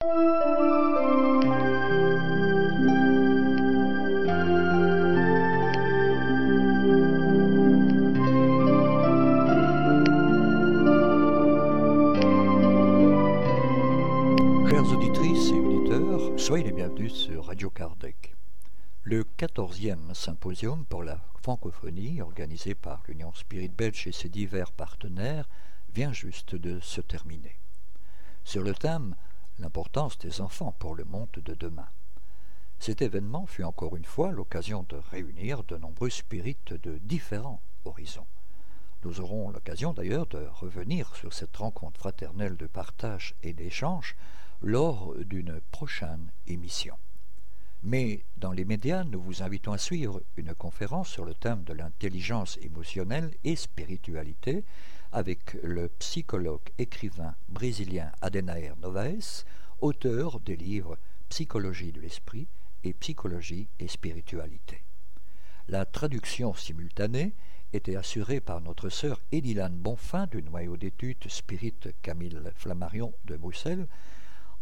Chères auditrices et auditeurs, soyez les bienvenus sur Radio Kardec. Le 14e symposium pour la francophonie, organisé par l'Union Spirit Belge et ses divers partenaires, vient juste de se terminer. Sur le thème L'importance des enfants pour le monde de demain. Cet événement fut encore une fois l'occasion de réunir de nombreux spirites de différents horizons. Nous aurons l'occasion d'ailleurs de revenir sur cette rencontre fraternelle de partage et d'échange lors d'une prochaine émission. Mais dans les médias, nous vous invitons à suivre une conférence sur le thème de l'intelligence émotionnelle et spiritualité avec le psychologue écrivain brésilien Adenaer Novaes, auteur des livres Psychologie de l'esprit et Psychologie et spiritualité. La traduction simultanée était assurée par notre sœur Edilane Bonfin du noyau d'études Spirit Camille Flammarion de Bruxelles,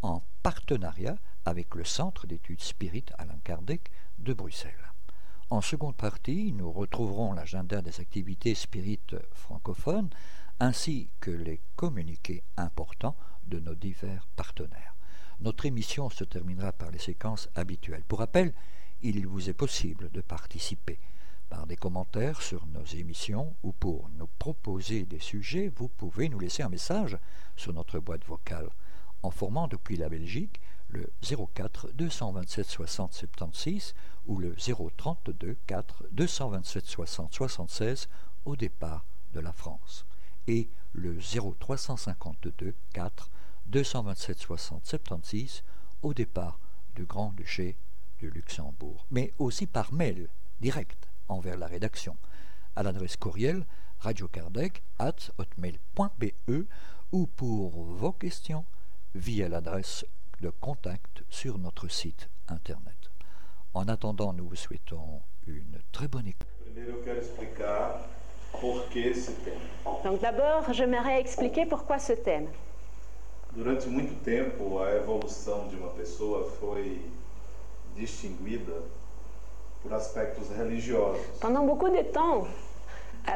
en partenariat avec le Centre d'études Spirit Alain Kardec de Bruxelles. En seconde partie, nous retrouverons l'agenda des activités spirites francophones ainsi que les communiqués importants de nos divers partenaires. Notre émission se terminera par les séquences habituelles. Pour rappel, il vous est possible de participer par des commentaires sur nos émissions ou pour nous proposer des sujets, vous pouvez nous laisser un message sur notre boîte vocale en formant depuis la Belgique le 04 227 60 76 ou le 032 4 227 60 76 au départ de la France et le 0352 4 227 60 76 au départ du Grand-Duché du Luxembourg, mais aussi par mail direct envers la rédaction à l'adresse courriel radiocardec hotmail.be ou pour vos questions via l'adresse de contact sur notre site internet. En attendant, nous vous souhaitons une très bonne écoute. Donc d'abord, j'aimerais expliquer pourquoi ce thème. Durante muito tempo, a evolução de uma pessoa foi distinguida por aspectos religiosos. Pendant beaucoup de temps,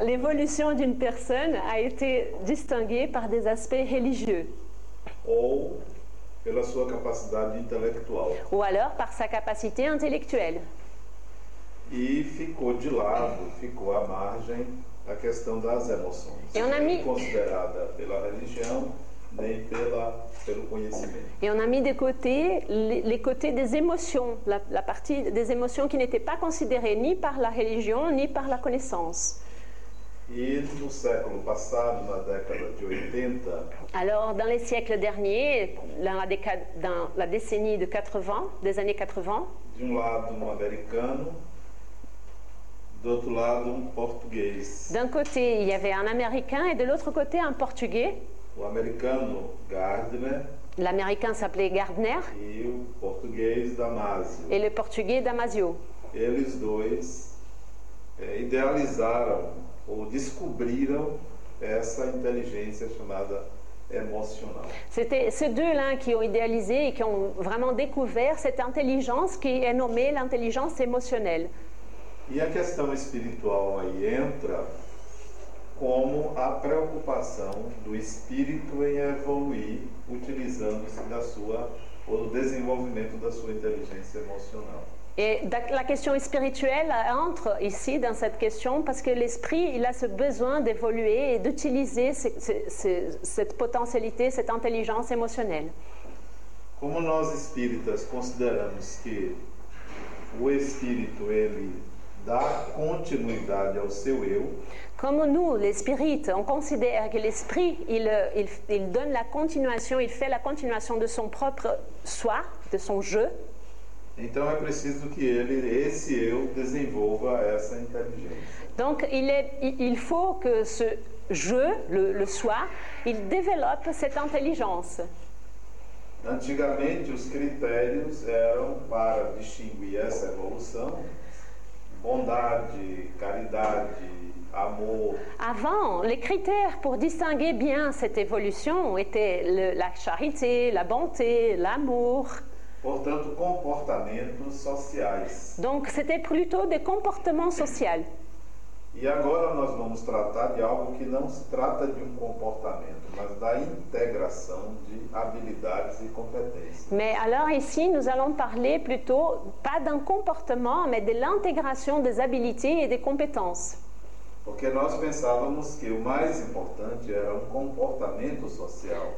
l'évolution d'une personne a été distinguée par des aspects religieux ou pela sua capacidade intelectual. ou alors par sa capacité intellectuelle. E ficou de lado, ficou à margem a questão das emoções. On a mis- considerada pela religião nem pela, pelo conhecimento. Et on a mis de côté les, les côtés des émotions, la, la partie des émotions qui n'étaient pas considérées ni par la religion ni par la connaissance. Alors, dans les siècles derniers, dans la, décade- dans la décennie de 80, des années 80, de um um um d'un côté, il y avait un Américain et de l'autre côté, un Portugais. L'Américain s'appelait Gardner. E et le Portugais Damasio. Eles dois eh, idealizaram ou descobriram essa inteligência chamada emocional. C'était ces deux-là qui ont idéalisé et qui ont vraiment découvert cette intelligence qui est nommée l'intelligence émotionnelle. E a questão espiritual aí entra como a preocupação do espírito em evoluir utilizando-se da sua ou do desenvolvimento da sua inteligência emocional. Et la question spirituelle entre ici dans cette question parce que l'esprit, il a ce besoin d'évoluer et d'utiliser ce- ce- ce- cette potentialité, cette intelligence émotionnelle. Como nós espíritas consideramos que o espírito ele dá continuidade ao seu eu, Comme nous, les spirites, on considère que l'esprit, il, il- il donne la continuation, il fait la continuation de son propre soi, de son jeu. Então é preciso que ele, esse eu, desenvolva essa inteligência. Donc il, est- il- faut que ce jeu, le, le soi, il développe cette intelligence. Antigamente, os critérios eram para distinguir essa evolução: bondade, caridade, amor, Avant, les critères pour distinguer bien cette évolution étaient le- la charité, la bonté, l'amour. Portanto, comportamentos sociais. Donc c'était plutôt des comportements sociaux. E agora nós vamos tratar de algo que não se trata de um comportamento, mas da integração de habilidades e competências. Mais alors ici, nous allons parler plutôt pas d'un comportement, mais de l'intégration des habilités et des compétences.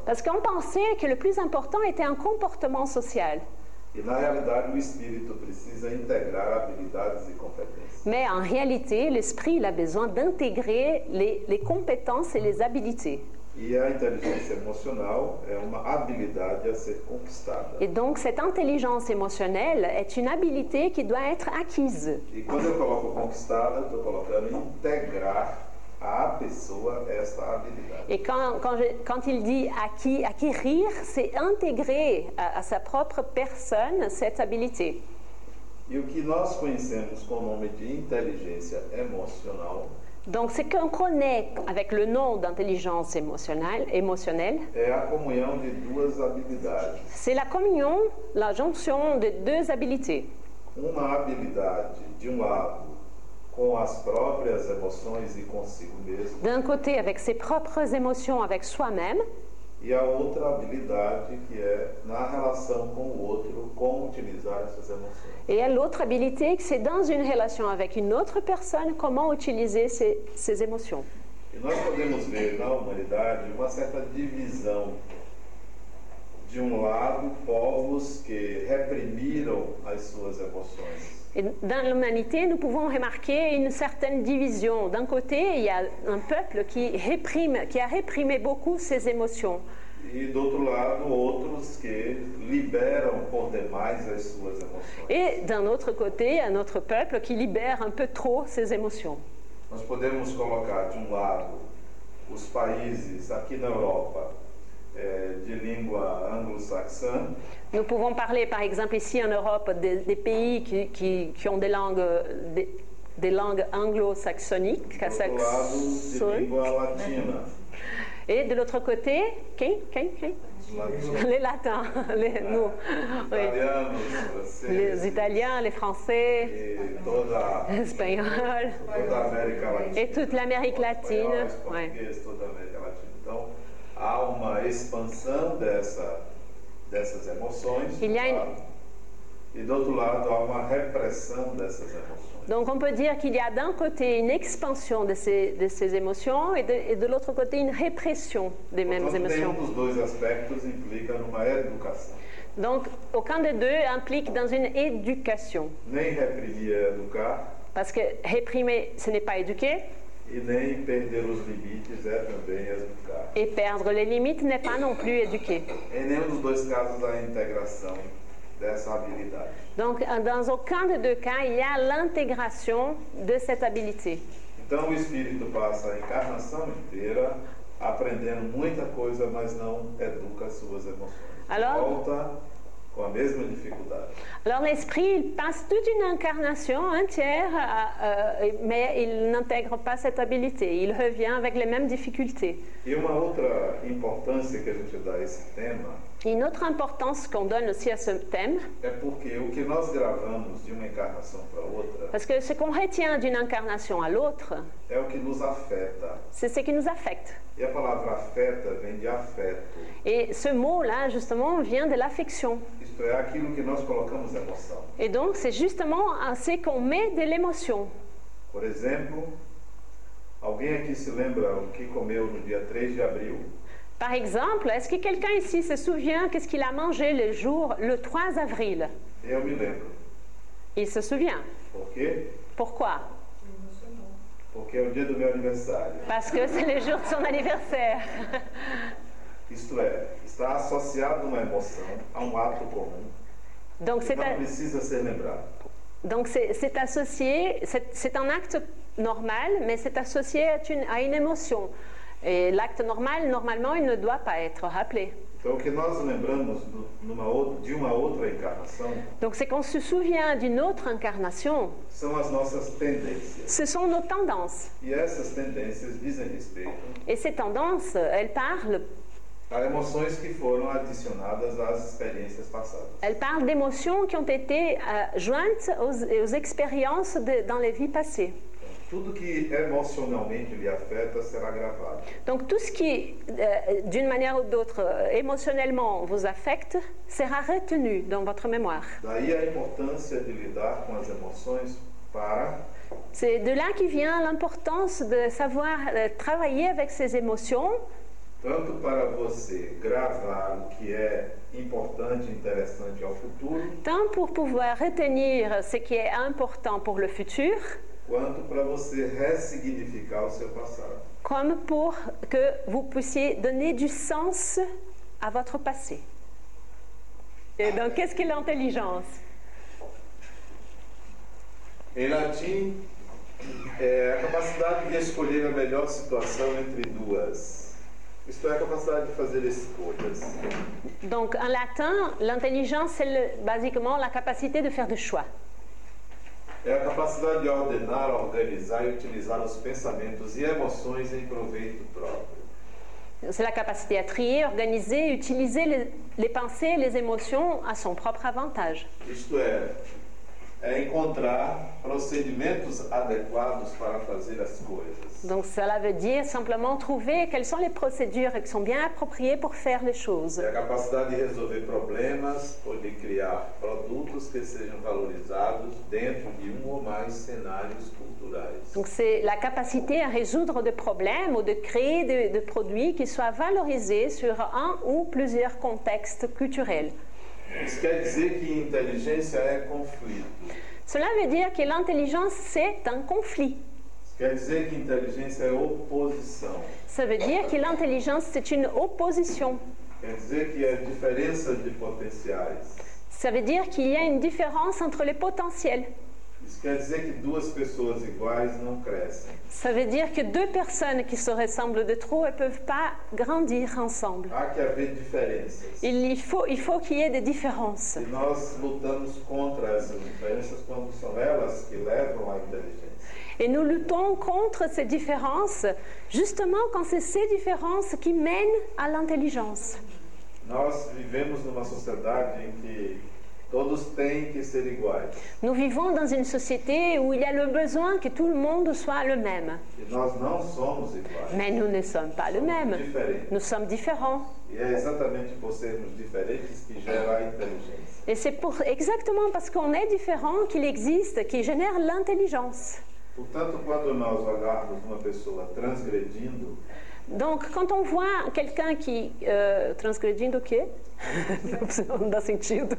Parce qu'on pensait que le plus important était un comportement social. E na realidade o espírito precisa integrar habilidades e competências. Mais en réalité, l'esprit a besoin d'intégrer les, les compétences et les habilités. E a inteligência emocional é uma habilidade a ser conquistada. Et donc cette intelligence émotionnelle est une habilité qui doit être acquise. E quando eu coloco conquistada, eu estou colocando integrar à pessoa esta habilidade. Et quand, quand, je- quand il dit acquis, acquérir, c'est intégrer à, à sa propre personne cette habilité. E o que nós conhecemos com o nome de inteligência emocional Donc ce qu'on connaît avec le nom d'intelligence émotionnelle, émotionnelle é a comunhão de duas habilidades. c'est la communion, la jonction de deux habilités. Uma habilidade, de um lado, com as próprias emoções e consigo mesmo, D'un côté avec ses propres émotions avec soi-même, e a outra habilidade que é na relação com o outro, como utilizar essas emoções. et l'autre habilité que c'est dans une relation avec une autre personne, comment utiliser ces, ces émotions. E nós podemos ver na humanidade uma certa divisão. De um lado, povos que reprimiram as suas emoções. Et dans l'humanité, nous pouvons remarquer une certaine division. D'un côté, il y a un peuple qui, réprime, qui a réprimé beaucoup ses émotions. E do outro lado, outros que liberam por demais as suas emoções. Et d'un autre côté, un autre peuple qui libère un peu trop ses émotions. Nós podemos colocar de um lado os países aqui na Europa Nous pouvons parler, par exemple, ici en Europe, des, des pays qui, qui- qui ont des langues, des, des langues anglo-saxoniques, et de l'autre côté, qui, les latins, les, nous, oui. Les Italiens, les Français, toda, les Espagnols, toda a América Latina. et toute l'Amérique latine. Ouais. Há uma expansão dessa, dessas emoções, Il y a une- e do outro lado há uma repressão dessas emoções. Donc on peut dire qu'il y a d'un côté une expansion de ces, de ces émotions et de, et de l'autre côté une répression des mêmes Portanto, nenhum émotions. dos dois aspectos implica numa educação. Donc aucun des deux implique dans une éducation. Nem reprimir é educar, Parce que réprimer, ce n'est pas éduquer, e nem perder os limites é também educar. et perdre les limites n'est pas non plus éduquer. Em nenhum dos dois casos há integração dessa habilidade. Donc dans aucun des deux cas, il y a l'intégration de cette habilité. Então o espírito passa a encarnação inteira aprendendo muita coisa, mas não educa as suas emoções. Alors? Volta com a mesma dificuldade. Alors l'esprit, il passe toute une incarnation entière, à- euh, mais il n'intègre pas cette habilité. Il revient avec les mêmes difficultés. E uma outra importância que a gente dá a esse tema Une autre importance qu'on donne aussi à ce thème, é porque o que nós gravamos de uma encarnação para outra parce que ce qu'on retient d'une incarnation à l'autre, é o que nos afeta. c'est ce qui nous affecte. E a palavra afeta vem de afeto, Et ce mot-là, justement, vient de l'affection. isto é, aquilo que nós colocamos emoção. Et donc, c'est justement à ce qu'on met de l'émotion. Por exemplo, alguém aqui se lembra o que comeu no dia 3 de abril? Par exemple, est-ce que quelqu'un ici se souvient qu'est-ce qu'il a mangé le jour, le 3 avril? Eu me lembro. Il se souvient. Por quê? Pourquoi Porque é o dia do meu aniversário. Parce que c'est le jour de son anniversaire. Isto é, está associado uma emoção a um ato comum Donc, c'est não un- precisa ser lembrado. donc c'est- associé, c'est c'est un acte normal, mais c'est associé à une, à une émotion. Et l'acte normal, normalement, il ne doit pas être rappelé. Donc c'est qu'on se souvient d'une autre incarnation, ce sont nos tendances. E Et ces tendances, elles parlent, a emoções que foram adicionadas às experiências passadas. elles parlent d'émotions qui ont été euh, jointes aux, aux expériences de- dans les vies passées. Tudo que emocionalmente lhe afeta será gravado. Donc tout ce qui, euh, d'une manière ou d'autre, euh, émotionnellement vous affecte, sera retenu dans votre mémoire. Daí a importância de lidar com as emoções para C'est de là qui vient l'importance de savoir euh, travailler avec ces émotions, tanto para você gravar o que é importante e interessante ao futuro, tant pour pouvoir retenir ce qui est important pour le futur, quanto para você ressignificar o seu passado. comme pour que vous puissiez donner du sens à votre passé. Et donc, qu'est-ce que l'intelligence? Em latim, é a capacidade de escolher a melhor situação entre duas. Isto é, a capacidade de fazer escolhas. Donc, en latin, l'intelligence, c'est basiquement la capacité de faire des choix. É a capacidade de ordenar, organizar e utilizar os pensamentos e emoções em proveito próprio. C'est la capacité à trier, organiser, utiliser les, les pensées et les émotions à son propre avantage. Isto é, é encontrar procedimentos adequados para fazer as coisas. Donc cela veut dire simplement trouver quelles sont les procédures qui sont bien appropriées pour faire les choses. É a capacidade de resolver problemas ou de criar produtos que sejam valorizados dentro de um ou mais cenários culturais. Donc c'est la capacité à résoudre des problèmes ou de créer des des produits qui soient valorisés sur un ou plusieurs contextes culturels. Isso quer dizer que inteligência é conflito. Cela veut dire que l'intelligence, c'est un conflit. Quer dizer que inteligência é oposição. Ça veut dire que l'intelligence, c'est une opposition. Quer dizer que é diferença de potenciais. Ça veut dire qu'il y a une différence entre les potentiels. Isso quer dizer que duas pessoas iguais não crescem. Ça veut dire que deux personnes qui se ressemblent de trop, ne peuvent pas grandir ensemble. Há que haver diferenças. Il faut il faut qu'il y ait des différences. E nós lutamos contra essas diferenças quando são elas que levam à inteligência. Et nous luttons contre ces différences, justement quand c'est ces différences qui mènent à l'intelligence. Nós vivemos numa sociedade em que Nous vivons dans une société où il y a le besoin que tout le monde soit le même. Mais nous ne sommes pas le même. Nous sommes différents. E. Et c'est pour, exactement parce qu'on est différent qu'il existe, qui génère l'intelligence. Portanto, quando nós olharmos uma pessoa transgredindo, Donc, quand on voit quelqu'un qui euh, transgredindo o quê? Não dá sentido.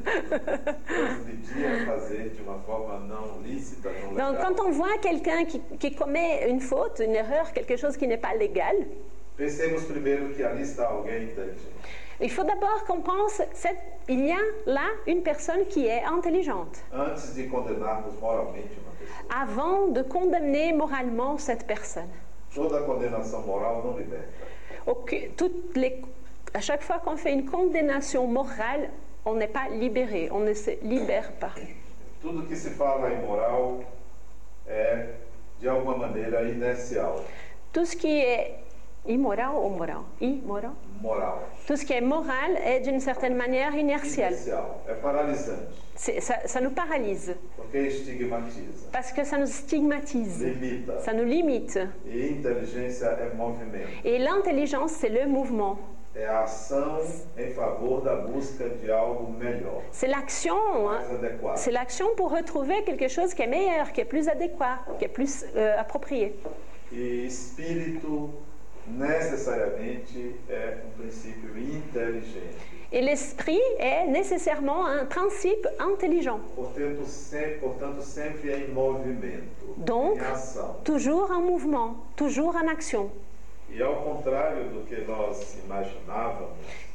Donc, quand on voit quelqu'un qui, qui commet une faute, une erreur, quelque chose qui n'est pas légal, il faut d'abord qu'on pense cette- il y a là une personne qui est intelligente, avant de condamner moralement cette personne. Toda condenação moral não liberta. Aucune- toutes les- à chaque fois qu'on fait une condamnation morale, on n'est pas libéré, on ne se libère pas. Tudo que se fala em moral é, de alguma maneira, inercial. Tout ce qui est immoral ou moral Immoral. Moral. Tout ce qui est moral est d'une certaine manière. É paralisante. C'est- Ça, ça nous paralyse parce que ça nous stigmatise, Limita. ça nous limite. Et l'intelligence, c'est le mouvement. É a ação em favor da busca de algo melhor, C'est l'action. hein. C'est l'action pour retrouver quelque chose qui est meilleur, qui est plus adéquat, qui est plus euh, approprié. E espírito necessariamente é um princípio inteligente. Et l'esprit est nécessairement un principe intelligent, Portanto, sempre, portanto, sempre em movimento, Donc, em ação. toujours en mouvement, toujours en action. E ao contrário do que nós imaginávamos,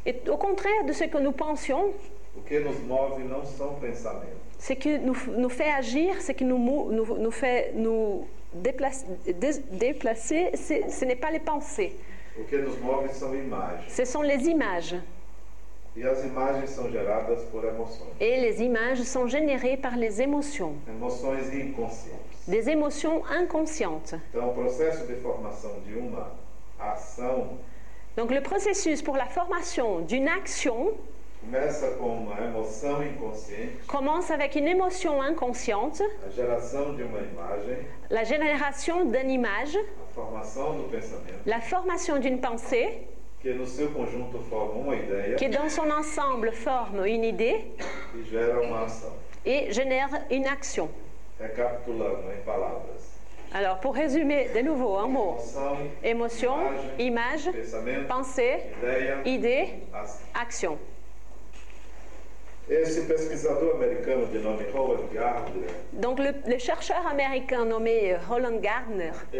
Et au contraire de ce que nous pensions, o que nos move não são pensamentos, ce qui nous, nous fait agir, ce qui nous, mou- nous, nous fait nous déplacer, ce n'est pas les pensées, o que nos move são imagens. ce sont les images. E as imagens são geradas por emoções. Et les images sont générées par les émotions, Emoções inconscientes. des émotions inconscientes. Então, o processo de formação de uma ação Donc le processus pour la formation d'une action começa com uma emoção inconsciente, commence avec une émotion inconsciente, a geração de uma imagem, la génération d'une image, a formação do pensamento, la formation d'une pensée, que no seu conjunto forma uma ideia qui dans son ensemble forme une idée e gera uma ação. et génère une action. Recapitulando em palavras: Alors pour résumer de nouveau en mots, émotion, image, pensée, idée, action. Esse pesquisador americano de nome Howard Gardner, Donc le, le chercheur américain nommé Roland Gardner, um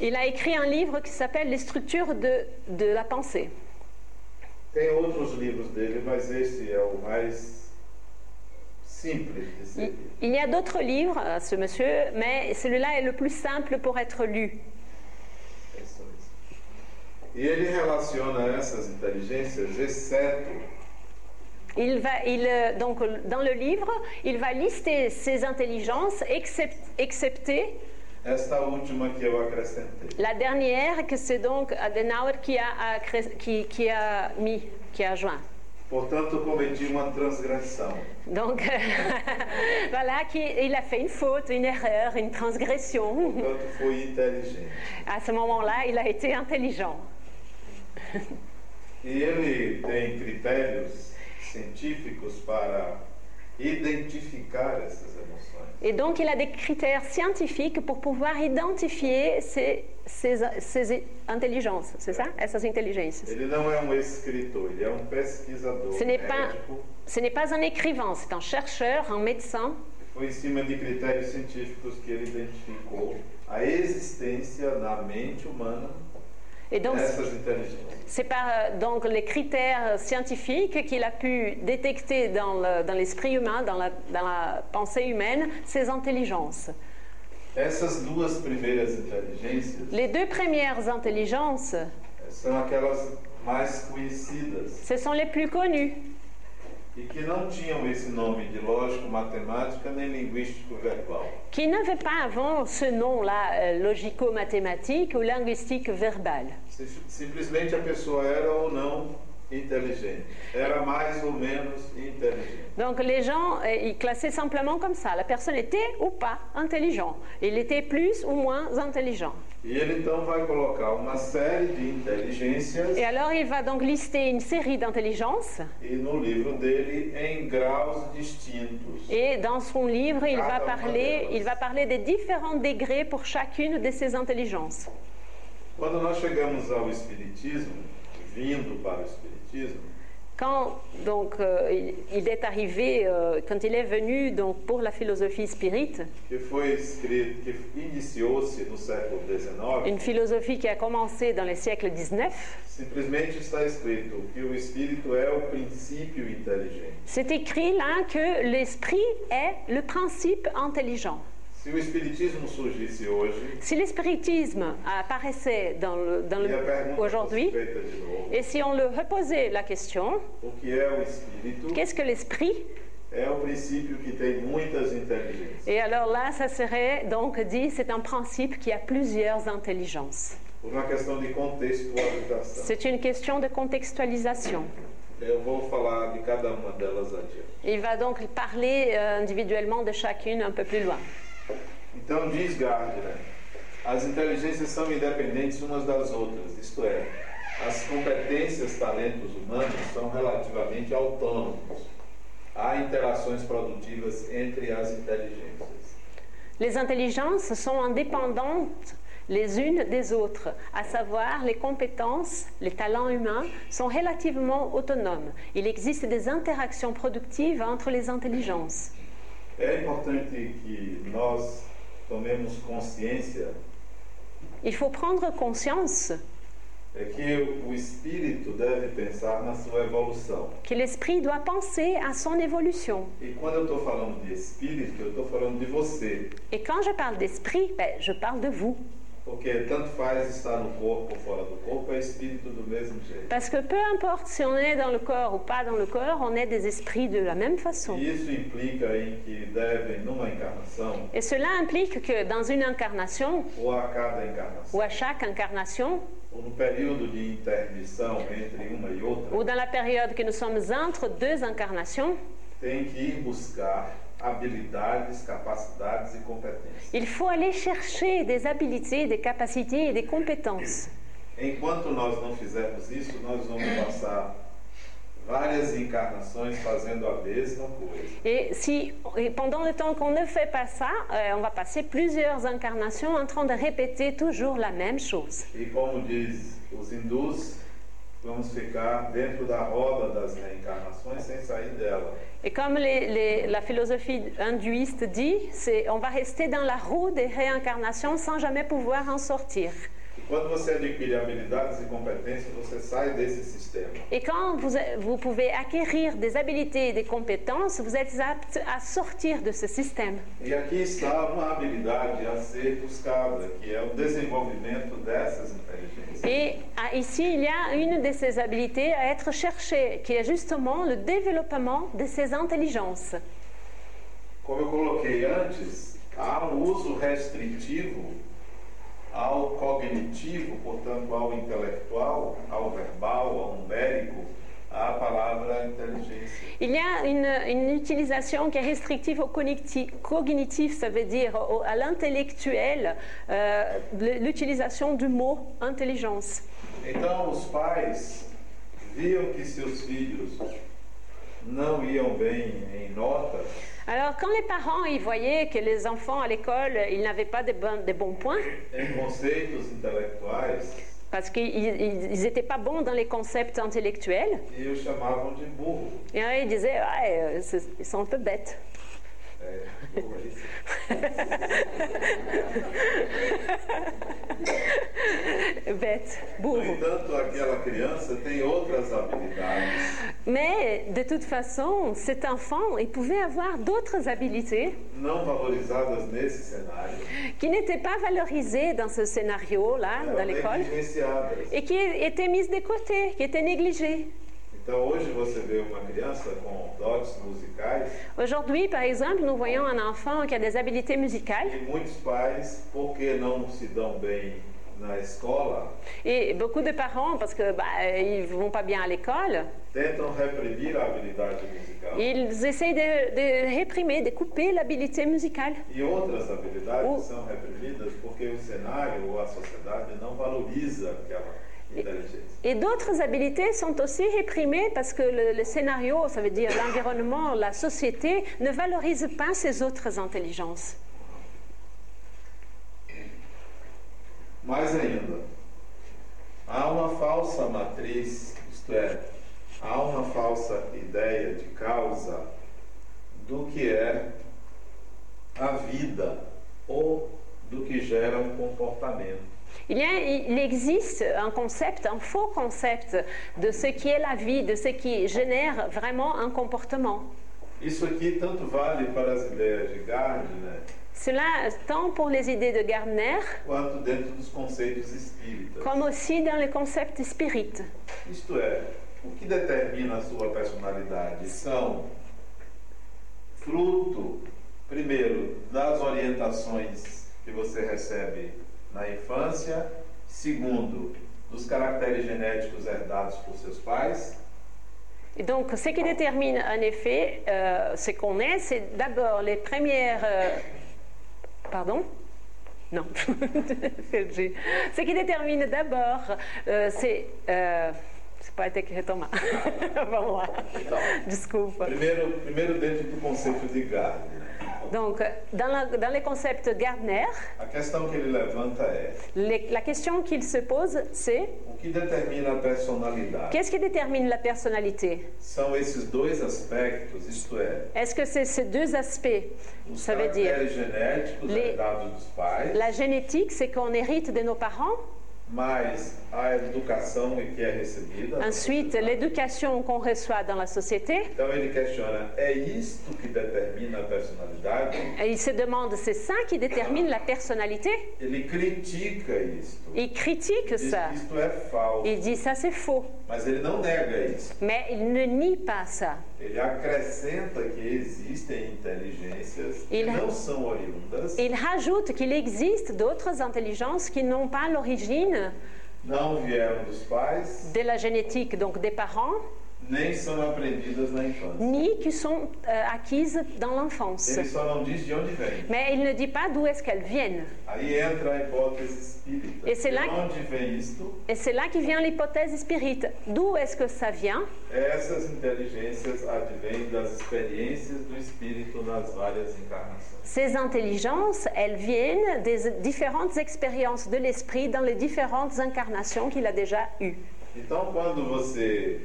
il a écrit un livre qui s'appelle Les structures de, de la pensée. Il, y a d'autres livres à ce monsieur, mais celui-là est le plus simple pour être lu. E ele relaciona essas inteligências, exceto Il va, il, euh, donc, dans le livre, il va lister ces intelligences, except- excepté esta última que eu acrescentei. la dernière, que c'est donc Adenauer qui a, qui, qui a mis, qui a joint. Portanto, cometi uma transgressão. Donc voilà, qui, il a fait une faute, une erreur, une transgression. Portanto, inteligente. À ce moment-là, il a été intelligent. E ele tem critérios científicos para identificar essas emoções. Et donc, il a des critères scientifiques pour pouvoir identifier ces, ces, ces intelligences, c'est ça Essas inteligências. Ele não é um escritor, ele é um pesquisador Ce n'est pas, ce n'est pas un écrivain, c'est un chercheur, un médecin. Foi em cima de critérios científicos que ele identificou a existência na mente humana Et donc, inteligências. c'est par euh, donc, les critères scientifiques qu'il a pu détecter dans le- dans l'esprit humain, dans la, dans la pensée humaine, ces intelligences. Inteligências Les deux premières intelligences, conhecidas ce sont les plus connues. E que não tinham esse nome de lógico, matemática nem linguístico verbal. qui n'avaient pas avant ce nom-là, euh, logico-mathématique ou linguistique verbal. Sim- Simplesmente a pessoa era ou não inteligente. Era mais ou menos inteligente. Donc les gens, euh, ils classaient simplement comme ça. La personne était ou pas intelligent. Il était plus ou moins intelligent. E Et alors il va donc lister une série d'intelligences. e. Et dans son livre, il va, parler, il va parler des différents degrés pour chacune de ces intelligences. Quando nós chegamos ao espiritismo, vindo para o espiritismo, Quand donc euh, il, est arrivé, euh, quand il est venu donc pour la philosophie spirite, XIX, une philosophie qui a commencé dans les siècles 19, simplesmente está escrito que o espírito é o princípio inteligente. C'est écrit là que l'esprit est le principe intelligent. Si le spiritisme apparaissait dans le, dans le- aujourd'hui, et si on le reposait la question, qu'est-ce que l'esprit? Et alors là, ça serait donc dit, c'est un principe qui a plusieurs intelligences. C'est une question de contextualisation. Il va donc parler euh, individuellement de chacune un peu plus loin. Então diz Gardner, as inteligências são independentes umas das outras, isto é, as competências, talentos humanos são relativamente autônomos. Há interações produtivas entre as inteligências. Les intelligences sont indépendantes les unes des autres, à savoir les compétences, les talents humains sont relativement autonomes. Il existe des interactions productives entre les intelligences. É importante que nós Il faut prendre conscience é que o espírito deve pensar na sua evolução. que l'esprit doit penser à son évolution. E quando eu estou falando de espírito, eu estou falando de você. Et quand je parle d'esprit, ben, je parle de vous. Porque tanto faz estar no corpo ou fora do corpo, é espírito do mesmo jeito. Parce que peu importe si on est dans le corps ou pas dans le corps, on est des esprits de la même façon. E isso implica em que devem, numa encarnação, Et cela implique que dans une incarnation, ou a cada encarnação, ou à chaque incarnation, ou no período de intermissão entre uma e outra, ou dans la période que nous sommes entre deux incarnations, tem que ir buscar habilidades, capacidades e competências. il faut aller chercher des habilités, des capacités et des compétences. Enquanto nós não fizermos isso, nós vamos passar várias encarnações fazendo a mesma coisa. Et, si, et pendant le temps qu'on ne fait pas ça, euh, on va passer plusieurs incarnations en train de répéter toujours la même chose. E como diz os hindus, Et comme la philosophie hindouiste dit, c'est on va rester dans la roue des réincarnations sans jamais pouvoir en sortir. Quando você adquire habilidades competências, você sai desse sistema. Et quand vous, vous pouvez acquérir des habilités et des compétences, vous êtes apte à sortir de ce système. E aqui está uma habilidade a ser buscada, que é o desenvolvimento dessas inteligências. Et ah, ici, il y a une de ces habilités à être cherchée, qui est justement le développement de ces intelligences. Como eu coloquei antes, há um uso restritivo ao cognitivo, portanto, ao intelectual, ao verbal, ao numérico, à palavra inteligência. Il y a une, une utilisation qui est restrictive au cognitif, cognitif, ça veut dire au- à l'intellectuel, euh, l'utilisation du mot intelligence. Então, os pais viam que seus filhos não iam bem em notas, Alors, quand les parents ils voyaient que les enfants à l'école, ils n'avaient pas de bons, de bons points, parce qu'ils n'étaient pas bons dans les concepts intellectuels, et ils disaient, ouais, euh, ils sont un peu bêtes. É, burro, isso. Bêtes, No bourreaux. entanto, aquela criança tem outras habilidades, Mais de toute façon, cet enfant, il pouvait avoir d'autres habilités não valorizadas nesse cenário, qui n'étaient pas valorisées dans ce scénario-là, dans l'école, negligenciadas. et qui étaient mises de côté, qui étaient négligées. Então, hoje você vê uma criança com dotes musicais Aujourd'hui, par exemple, nous voyons un enfant qui a des habiletés musicales, e muitos pais, porque não se dão bem na escola, et beaucoup de parents, parce que bah, ils vont pas bien à l'école, tentam reprimir a habilidade musical. ils essayent de, de réprimer, de couper l'habilité musicale. E outras habilidades O- são reprimidas porque o cenário ou a sociedade não valoriza aquela. Et d'autres habilités sont aussi réprimées parce que le, le scénario, ça veut dire l'environnement, la société, ne valorise pas ces autres intelligences. Mais ainda, há uma falsa matriz, isto é, há uma falsa ideia de causa do que é a vida ou do que gera um comportamento. Il, y a- il existe un concept, un faux concept de ce qui est la vie, de ce qui génère vraiment un comportement. Isso aqui tanto vale para as ideias de Gardner Cela tant pour les idées de Gardner comme aussi dans le concept spirit. Isto é, o que determina a sua personalidade? São fruto, primeiro, das orientações que você recebe na infância, segundo, dos caracteres genéticos herdados por seus pais, Et donc, ce qui détermine en effet euh, ce qu'on est, c'est d'abord les premières. euh, pardon Non. Ce qui détermine d'abord, euh, c'est. Euh, c'est pas écrit Thomas. Vamos lá. Desculpa. primeiro, primeiro dentro do conceito de Gardner. Donc, dans, la- dans les concepts Gardner, la question qu'il se pose, c'est qu'est-ce qui détermine la personnalité? Est-ce que c'est ces deux aspects Ça veut dire les- la génétique, c'est qu'on hérite de nos parents, mais a educação que é recebida. Ensuite, l'éducation qu'on reçoit dans la société. Então ele questiona: é isto que determina a personalidade? Et il se demande, c'est ça qui détermine la personnalité? Ele critica isto. Il critique ça. que isto é falso. Il dit ça c'est faux. Mas ele não nega isso. Mais il ne nie pas ça. Ele acrescenta que existem inteligências que Il- não são oriundas, Il rajoute qu'il existe d'autres intelligences qui n'ont pas l'origine não vieram dos pais, de la génétique, donc des parents, nem são aprendidas na infância. ni qui sont euh, acquises dans l'enfance. Ele só não diz de onde vem. Mais il ne dit pas d'où est-ce qu'elles viennent. Aí entra a hipótese espírita. E sei lá- De onde vem isto? Et c'est là qui vient l'hypothèse spirite. D'où est-ce que ça vient? Essas inteligências advêm das experiências do espírito nas várias encarnações. Ces intelligences, elles viennent des différentes expériences de l'esprit dans les différentes incarnations qu'il a déjà eues. Então, quando você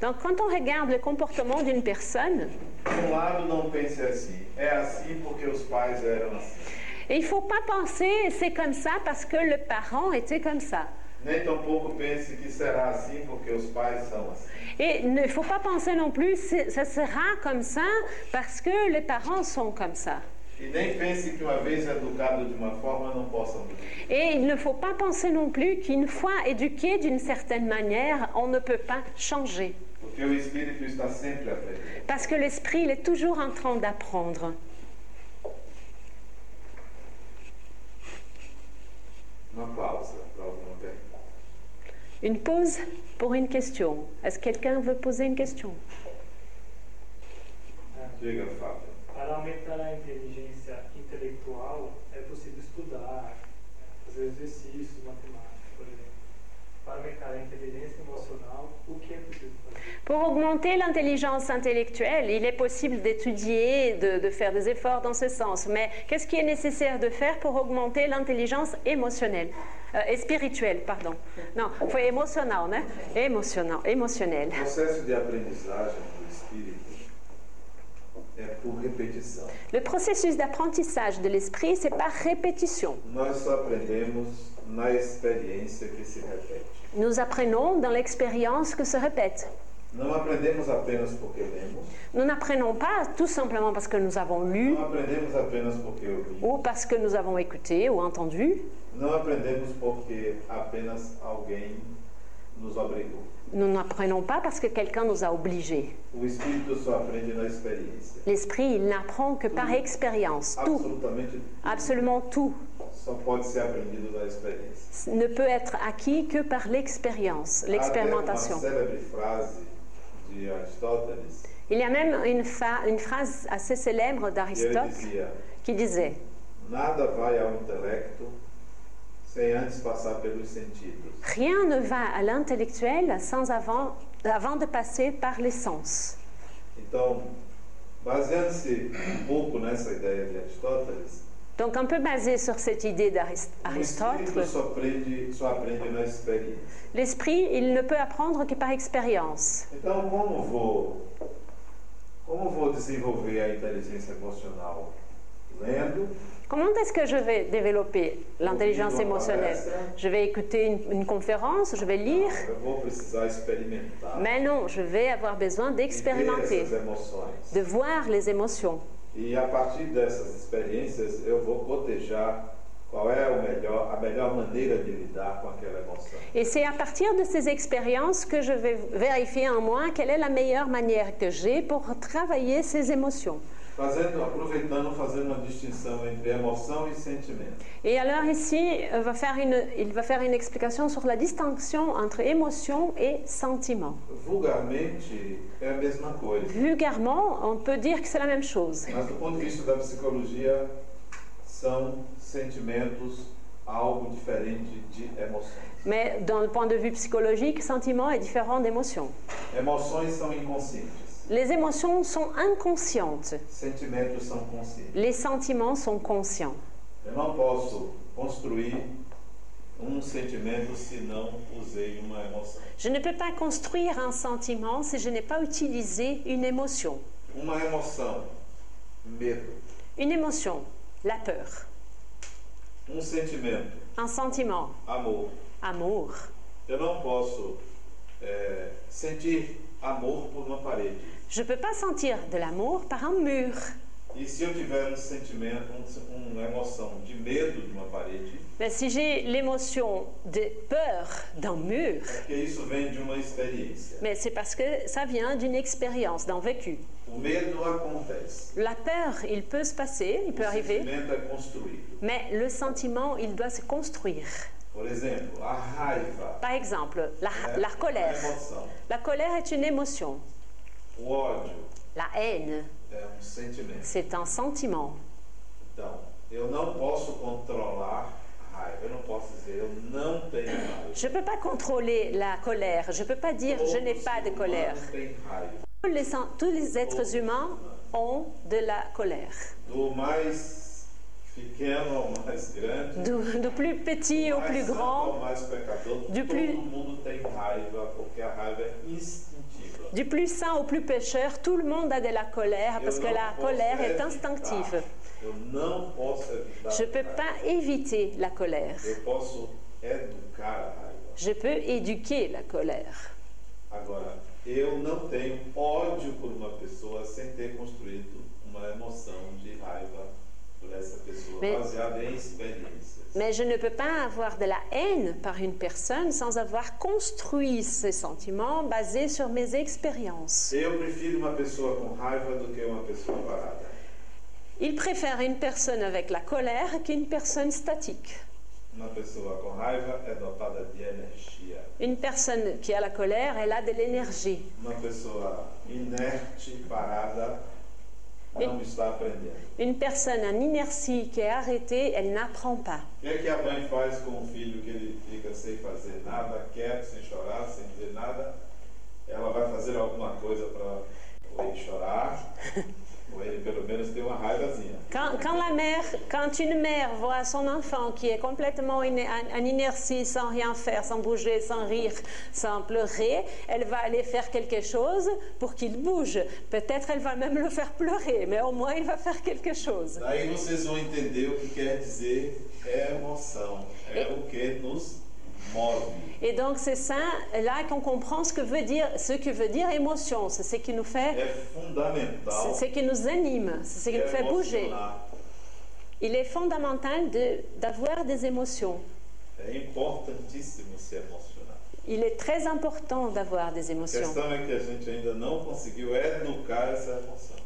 Donc quand on regarde le comportement d'une personne, um lado não pense assim, é assim porque os pais eram assim. et il ne faut pas penser c'est comme ça parce que le parent était comme ça. Nem tampouco pense que será assim porque os pais são assim. Et il ne faut pas penser non plus c'est- ça sera comme ça parce que les parents sont comme ça. Et il ne faut pas penser non plus qu'une fois éduqué d'une certaine manière, on ne peut pas changer. Parce que l'esprit, il est toujours en train d'apprendre. Une pause pour une question. Est-ce que quelqu'un veut poser une question Diga, Fábio. Para aumentar a inteligência intelectual, é possível estudar, fazer exercícios, matemática, por exemplo. Para aumentar a inteligência emocional, o que é preciso fazer? Pour augmenter l'intelligence intellectuelle, il est possible d'étudier, de, de faire des efforts dans ce sens. Mais qu'est-ce qui est nécessaire de faire pour augmenter l'intelligence émotionnelle Euh, et spirituelle, pardon? Non, foi emocional, né? Emocional, O émotionnelle. processo de aprendizagem do espírito. Le processus d'apprentissage de l'esprit, c'est par répétition. Nous apprenons dans l'expérience que se répète. Nous n'apprenons pas tout simplement parce que nous avons lu ou parce que nous avons écouté ou entendu. não aprendemos porque apenas alguém obrigou. Nous n'apprenons pas parce que quelqu'un nous a obligés. L'esprit, il n'apprend que par expérience. Tout, absolument tout, ne peut être acquis que par l'expérience, l'expérimentation. Il y a même une, phrase assez célèbre d'Aristote qui disait Nada vai ao intelecto sem antes passar pelos sentidos. Rien ne va à l'intellectuel sans avant, avant de passer par les sens. Então, baseando-se um pouco nessa ideia de Aristóteles, Donc un peu basé sur cette idée d'Aristote, l'esprit, il ne peut apprendre que par expérience. Então, como vou, como vou desenvolver a inteligência emocional? Comment est-ce que je vais développer l'intelligence émotionnelle. Je vais écouter une, une conférence, je vais lire, experimentar, mais non, je vais avoir besoin d'expérimenter, de voir les émotions. E a partir dessas experiências, eu vou cotejar qual é o melhor, a melhor maneira de lidar com aquela emoção. Et c'est à partir de ces expériences que je vais vérifier en moi quelle est la meilleure manière que j'ai pour travailler ces émotions. Fazendo, aproveitando, fazendo uma distinção entre emoção e sentimento. Et alors ici, euh, va faire une- il va faire une explication sur la distinction entre émotion et sentiment. Vulgarmente, é a mesma coisa. Vulgairement, on peut dire que c'est la même chose. Mas do ponto de vista da psicologia, são sentimentos algo diferente de emoções. Mais dans le point de vue psychologique, sentiment est différent d'émotion. Emoções são inconscientes, Les émotions sont inconscientes. são. Les sentiments sont conscients. Eu não posso construir um sentimento se não usei uma emoção. Je ne peux pas construire un sentiment si je n'ai pas utilisé une émotion. Uma emoção, medo, Une émotion, la peur. Um sentimento, Un sentiment, amor. amour. Eu não posso é, sentir amor por uma parede. Je ne peux pas sentir de l'amour par un mur. E se eu tiver um sentimento, um- uma emoção de medo de uma parede, Mais si j'ai l'émotion de peur d'un mur, é porque isso vem de uma experiência. mais c'est parce que ça vient d'une expérience, d'un vécu. O medo acontece. La peur, il peut se passer, il peut o arriver, sentimento é construído. mais le sentiment, il doit se construire. Por exemplo, a raiva Par exemple, la, é la uma colère. emoção. La colère est une émotion. La haine, um c'est un sentiment. Je ne peux pas contrôler la colère. Je ne peux pas dire je n'ai pas de colère. Tous les, sen- tous les êtres humains ont de la colère. Du, du plus petit au plus grand, Du plus- du plus saint au plus pécheur, tout le monde a de la colère parce que la colère est instinctive. Evitar. Je ne peux pas éviter la colère. Je peux éduquer la colère. Agora, eu não tenho ódio por uma pessoa sem ter construído uma emoção de raiva Mais- experiências. Mais je ne peux pas avoir de la haine par une personne sans avoir construit ces sentiments basés sur mes expériences. Il préfère une personne avec la colère qu'une personne statique. Une personne qui a la colère, elle a de l'énergie. Une personne en inertie qui est arrêtée, elle n'apprend pas. Quand, quand la mère, quand une mère voit son enfant qui est complètement en, en inertie, sans rien faire, sans bouger, sans rire, sans pleurer, elle va aller faire quelque chose pour qu'il bouge. Peut-être elle va même le faire pleurer, mais au moins il va faire quelque chose. Daí vocês vão entender o que quer dizer emoção. É o que nos. Et donc c'est ça là qu'on comprend ce que veut dire, ce que veut dire émotion. C'est ce qui nous fait, c'est ce qui nous anime, c'est ce qui nous fait bouger. Il est fondamental de- d'avoir des émotions. É importantíssimo se emocionar. Il est très important d'avoir des émotions.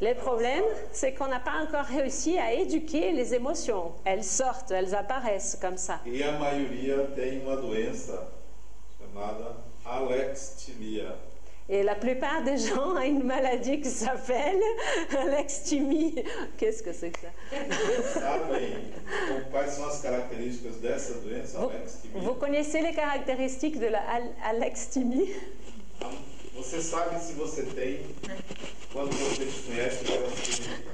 Le problème, c'est qu'on n'a pas encore réussi à éduquer les émotions. Elles sortent, elles apparaissent comme ça. E a maioria tem uma doença chamada alextimia. Et la plupart des gens ont une maladie qui s'appelle l'extimie. Qu'est-ce que c'est que ça? Vous, vous connaissez les caractéristiques de la al- alextimie? Você sabe se você tem quando você desconhece o.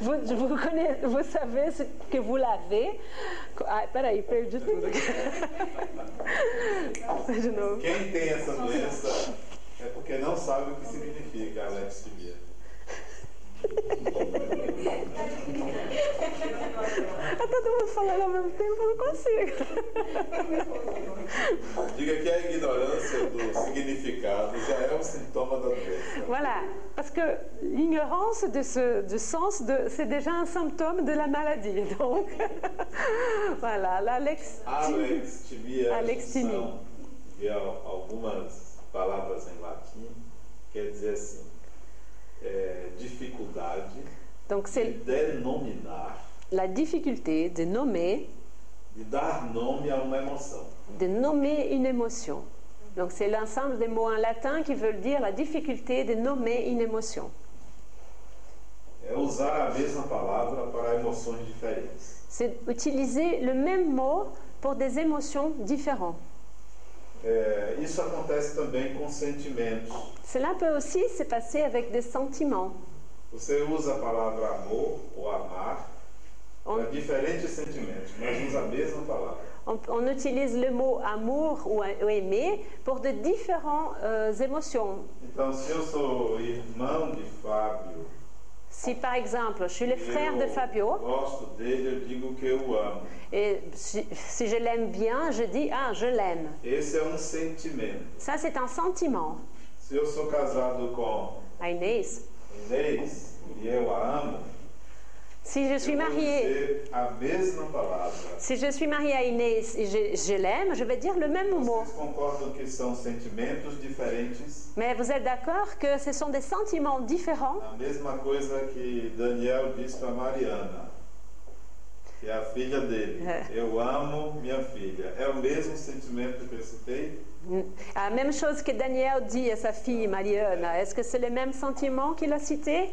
vous, vous, connaissez- vous savez ce que vous l'avez. Ah, peraí, perdi tudo. De novo. Quem tem essa doença é porque não sabe o que significa alextimia. Tá todo mundo falando ao mesmo tempo, eu não consigo. Diga que a ignorância do significado já é um sintoma da doença. Voilà, parce que l'ignorance de ce du sens, de, c'est déjà un symptôme de la maladie. Donc, voilà, l'alex. Alextimia, Alextimia. são de al- algumas palavras em latim, quer dizer assim, é, dificuldade Donc, c'est la difficulté de nommer, de dar nome a uma emoção. de nommer une émotion. Donc, c'est l'ensemble des mots en latin qui veulent dire la difficulté de nommer une émotion. C'est utiliser le même mot pour des émotions différentes. Cela peut aussi se passer avec des sentiments. Você usa a palavra amor ou amar On, para diferentes sentimentos, mas usa a mesma palavra. on- on utilise le mot amour ou, ou aimer pour de différentes euh, émotions. Então, se eu sou irmão de Fábio, Si par exemple, je suis le frère de Fabio gosto dele, eu digo que eu amo. et si, si je l'aime bien, je dis ah, je l'aime. Esse é um sentimento. Ça, c'est un sentiment. Se eu sou casado com Inês si je suis mariée, si je suis mariée à Inès et je, je l'aime, je vais dire le même mot. Mais vous êtes d'accord que ce sont des sentiments différents? A mesma coisa que Daniel disse para Mariana, que é a filha dele. É. Eu amo minha filha. É o mesmo sentimento que eu citei? La même chose que Daniel dit à sa fille Mariana. Est-ce que c'est les mêmes sentiments qu'il a cités?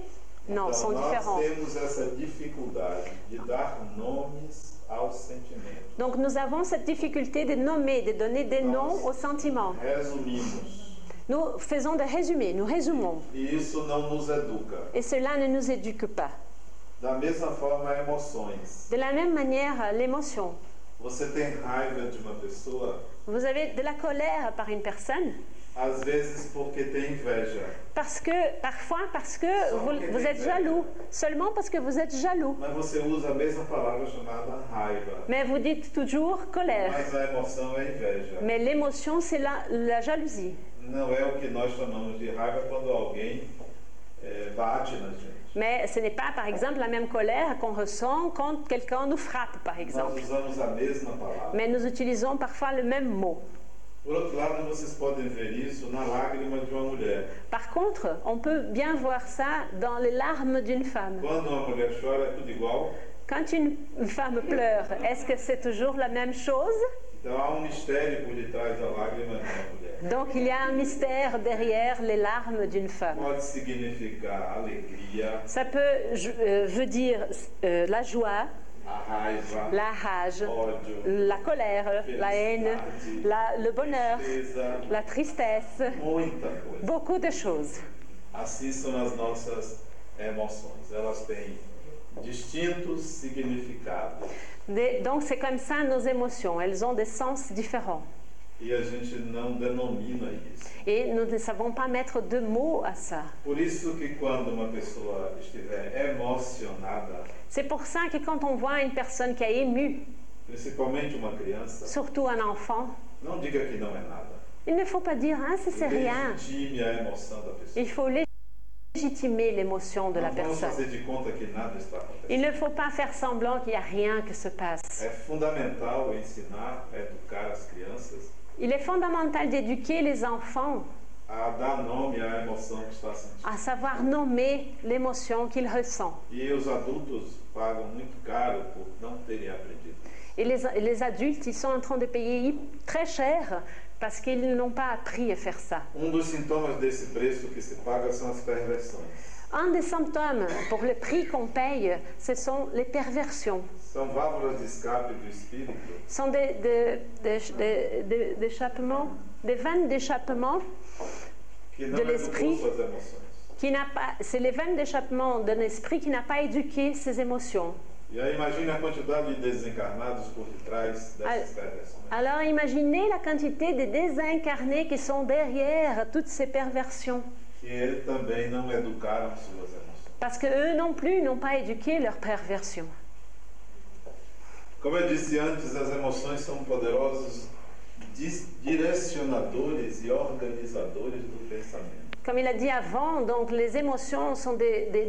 Non, então, sont nós différents. temos essa dificuldade de dar nomes aos sentimentos. Donc nous avons cette difficulté de nommer, de donner des noms aux sentiments. Resumimos. Nous faisons des résumés, nous résumons. E isso não nos educa. Et cela ne nous éduque pas. Da mesma forma, emoções. De la même manière, l'émotion. Você tem raiva de uma pessoa, Vous avez de la colère par une personne? Às vezes porque tem inveja. parce que, parfois parce que vous, vous êtes jaloux, seulement parce que vous êtes jaloux. Mas você usa a mesma palavra chamada raiva. Mais vous dites toujours colère. Mas a emoção é inveja. Mais l'émotion, c'est la, la jalousie. Não é o que nós chamamos de raiva quando alguém eh, bate na gente. Mais ce n'est pas, par exemple, la même colère qu'on ressent quand quelqu'un nous frappe, par exemple. Mais nous utilisons parfois le même mot. Par contre, on peut bien voir ça dans les larmes d'une femme. Quand une femme pleure, est-ce que c'est toujours la même chose? Então há um mistério por detrás da lágrima de uma mulher. Donc il y a un mystère derrière les larmes d'une femme. Ça peut euh, veut dire euh, la joie, la rage, la colère, la haine, la- le bonheur, la tristesse, beaucoup de choses. Assim são as nossas emoções. Elas têm distintos significados. Des- donc c'est comme ça nos émotions, elles ont des sens différents. E a gente não denomina isso. Et nous ne savons pas mettre de mots à ça. Por isso que quando uma pessoa estiver emocionada, C'est pour ça que quand on voit une personne qui est émue, principalmente uma criança, surtout un enfant, não diga que não é nada. il ne faut pas dire ah ça c'est rien. Legitime a emoção da pessoa. Il faut légitimer l'émotion de la Não vamos personne. fazer de conta que nada está acontecendo. Il ne faut pas faire semblant qu'il n'y a rien que se passe. É fundamental ensinar, educar as crianças Il est fondamental d'éduquer les enfants a dar nome à emoção que está sentindo. à savoir nommer l'émotion. E os adultos pagam muito caro por não terem aprendido. Et les, les adultes, ils sont en train de payer très cher parce qu'ils n'ont pas appris à faire ça. Um dos sintomas desse preço que se paga são as perversões. Un des symptômes pour le prix qu'on paye, ce sont les perversions. São válvulas de escape do espírito Ce sont des, des- des- des- des- d'échappements, des vannes d'échappement De l'esprit. qui n'a pas, c'est les vannes d'échappement d'un esprit qui n'a pas éduqué ses émotions. E aí imagine a quantidade de desencarnados por detrás Ah. dessas perversões. Alors imaginez la quantité de désincarnés qui sont derrière toutes ces perversions. Parce que eux non plus n'ont pas éduqué leurs perversions. Como eu disse antes, as emoções são poderosos dis- direcionadores e organizadores do pensamento. Comme il a dit avant, donc les émotions sont des, des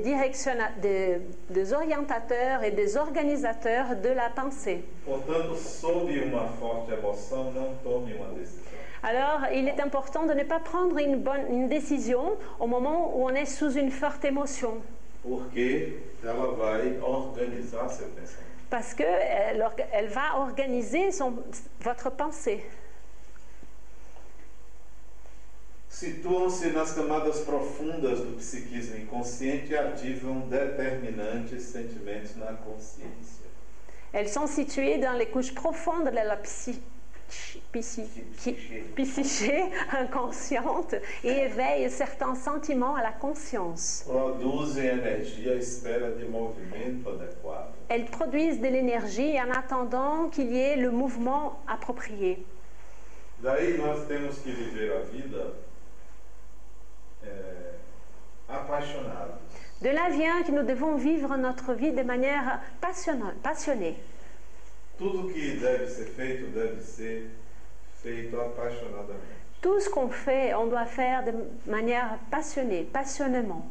des- des orientateurs et des organisateurs de la pensée. Portanto, sob uma forte emoção, não tome uma decisão. Alors, il est important de ne pas prendre une, bonne, une décision au moment où on est sous une forte émotion, parce qu'elle elle va organiser son- votre pensée. Situam-se nas camadas profundas do psiquismo inconsciente e ativam determinantes sentimentos na consciência. Elles sont situées dans les couches profondes de la psy- psyché inconsciente et éveillent certains sentiments à la conscience. Elles produisent de l'énergie en attendant qu'il y ait le mouvement approprié. De là vient que nous devons vivre notre vie de manière passionnée. Tudo que deve ser feito deve ser feito apaixonadamente. Tout ce qu'on fait, on doit faire de manière passionnée, passionnément.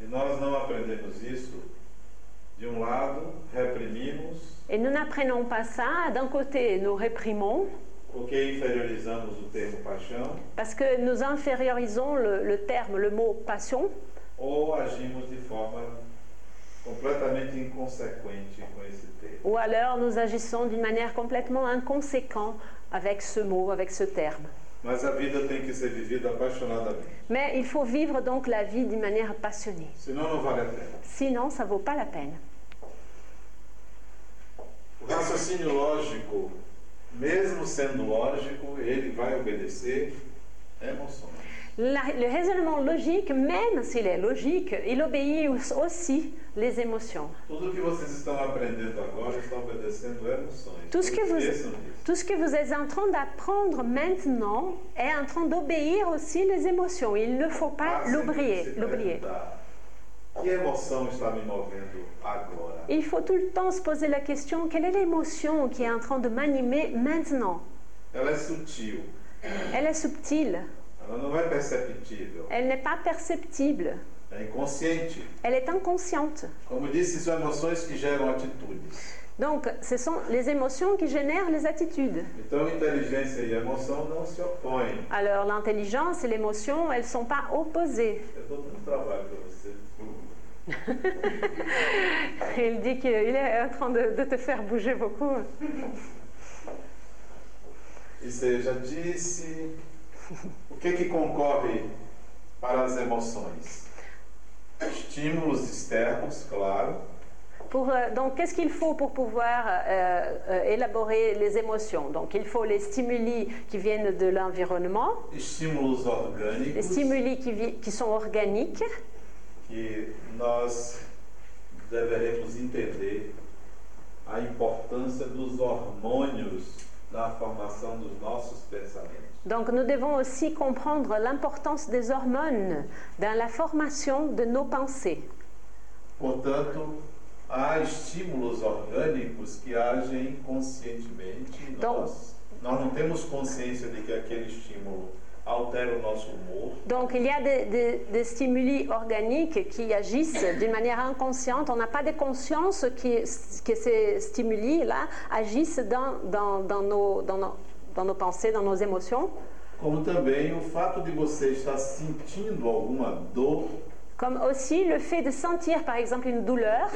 E nós não aprendemos isso. De um lado, reprimimos, Et nous n'apprenons pas ça. D'un côté, nous réprimons porque inferiorizamos o termo paixão, parce que nous infériorisons le, le terme, le mot passion, ou agimos de forma completamente inconsequente com esse termo. Ou alors nous agissons d'une manière complètement inconséquente avec ce mot, avec ce terme. Mas a vida tem que ser vivida apaixonadamente. Mais il faut vivre donc la vie d'une manière passionnée. Senão não vale a pena. Sinon, ça ne vaut pas la peine. O raciocínio lógico, mesmo sendo lógico, ele vai obedecer emoções. La- le raisonnement logique, même s'il est logique, il obéit au- aussi les émotions. Tout ce que vous, esqueçam disso. tout ce que vous êtes en train d'apprendre maintenant est en train d'obéir aussi les émotions. Il ne faut pas que l'oublier. l'oublier. Il faut tout le temps se poser la question, quelle est l'émotion qui est en train de m'animer maintenant? Ela é sutil, Elle est subtile, elle n'est pas perceptible, elle est inconsciente. Donc, ce sont les émotions qui génèrent les attitudes. Alors, l'intelligence et l'émotion, elles ne sont pas opposées. Il dit qu'il est en train de, de te faire bouger beaucoup. E você já disse o que, que concorre para as emoções? Estímulos externos, claro, Pour, euh, donc, qu'est-ce qu'il faut pour pouvoir euh, euh, élaborer les émotions Donc, il faut les stimuli qui viennent de l'environnement, estímulos les orgânicos stimuli qui, qui sont organiques, que nós deveremos entender a importância dos hormônios na formação dos nossos pensamentos. Donc nous devons aussi comprendre l'importance des hormones dans la formation de nos pensées. Portanto, há estímulos orgânicos que agem conscientemente. em Então- Nós, nós não temos consciência de que aquele estímulo altera o nosso humor, Donc il y a des, des- des stimuli organiques qui agissent d'une manière inconsciente. On n'a pas de conscience que ces stimuli-là agissent dans, dans- dans nos, dans nos- dans nos pensées, dans nos émotions. como também o fato de você estar sentindo alguma dor Comme aussi le fait de sentir par exemple une douleur.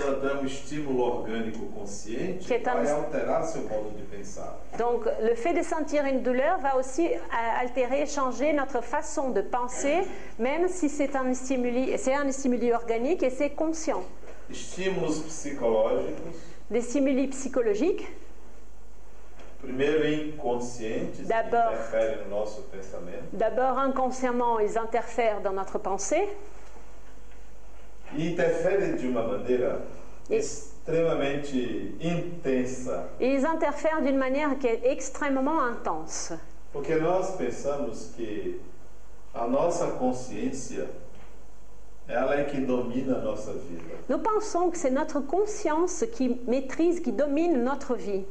um estímulo orgânico consciente Que que vai estamos- alterar seu modo de pensar. Donc le fait de sentir une douleur va aussi euh, altérer, changer notre façon de penser, même si c'est un stimuli, c'est un stimuli organique et c'est conscient. Estímulos psicológicos, Des stimuli psychologiques, primeiro inconscientes, que D'abord. interferem no nosso pensamento, d'abord inconsciemment, ils interfèrent dans notre pensée e interferem de uma maneira E- extremamente intensa, et ils interfèrent d'une manière qui est extrêmement intense. porque nós pensamos que a nossa consciência ela é que domina a nossa vida. Nous pensons que c'est notre conscience qui maîtrise, qui domine notre vie,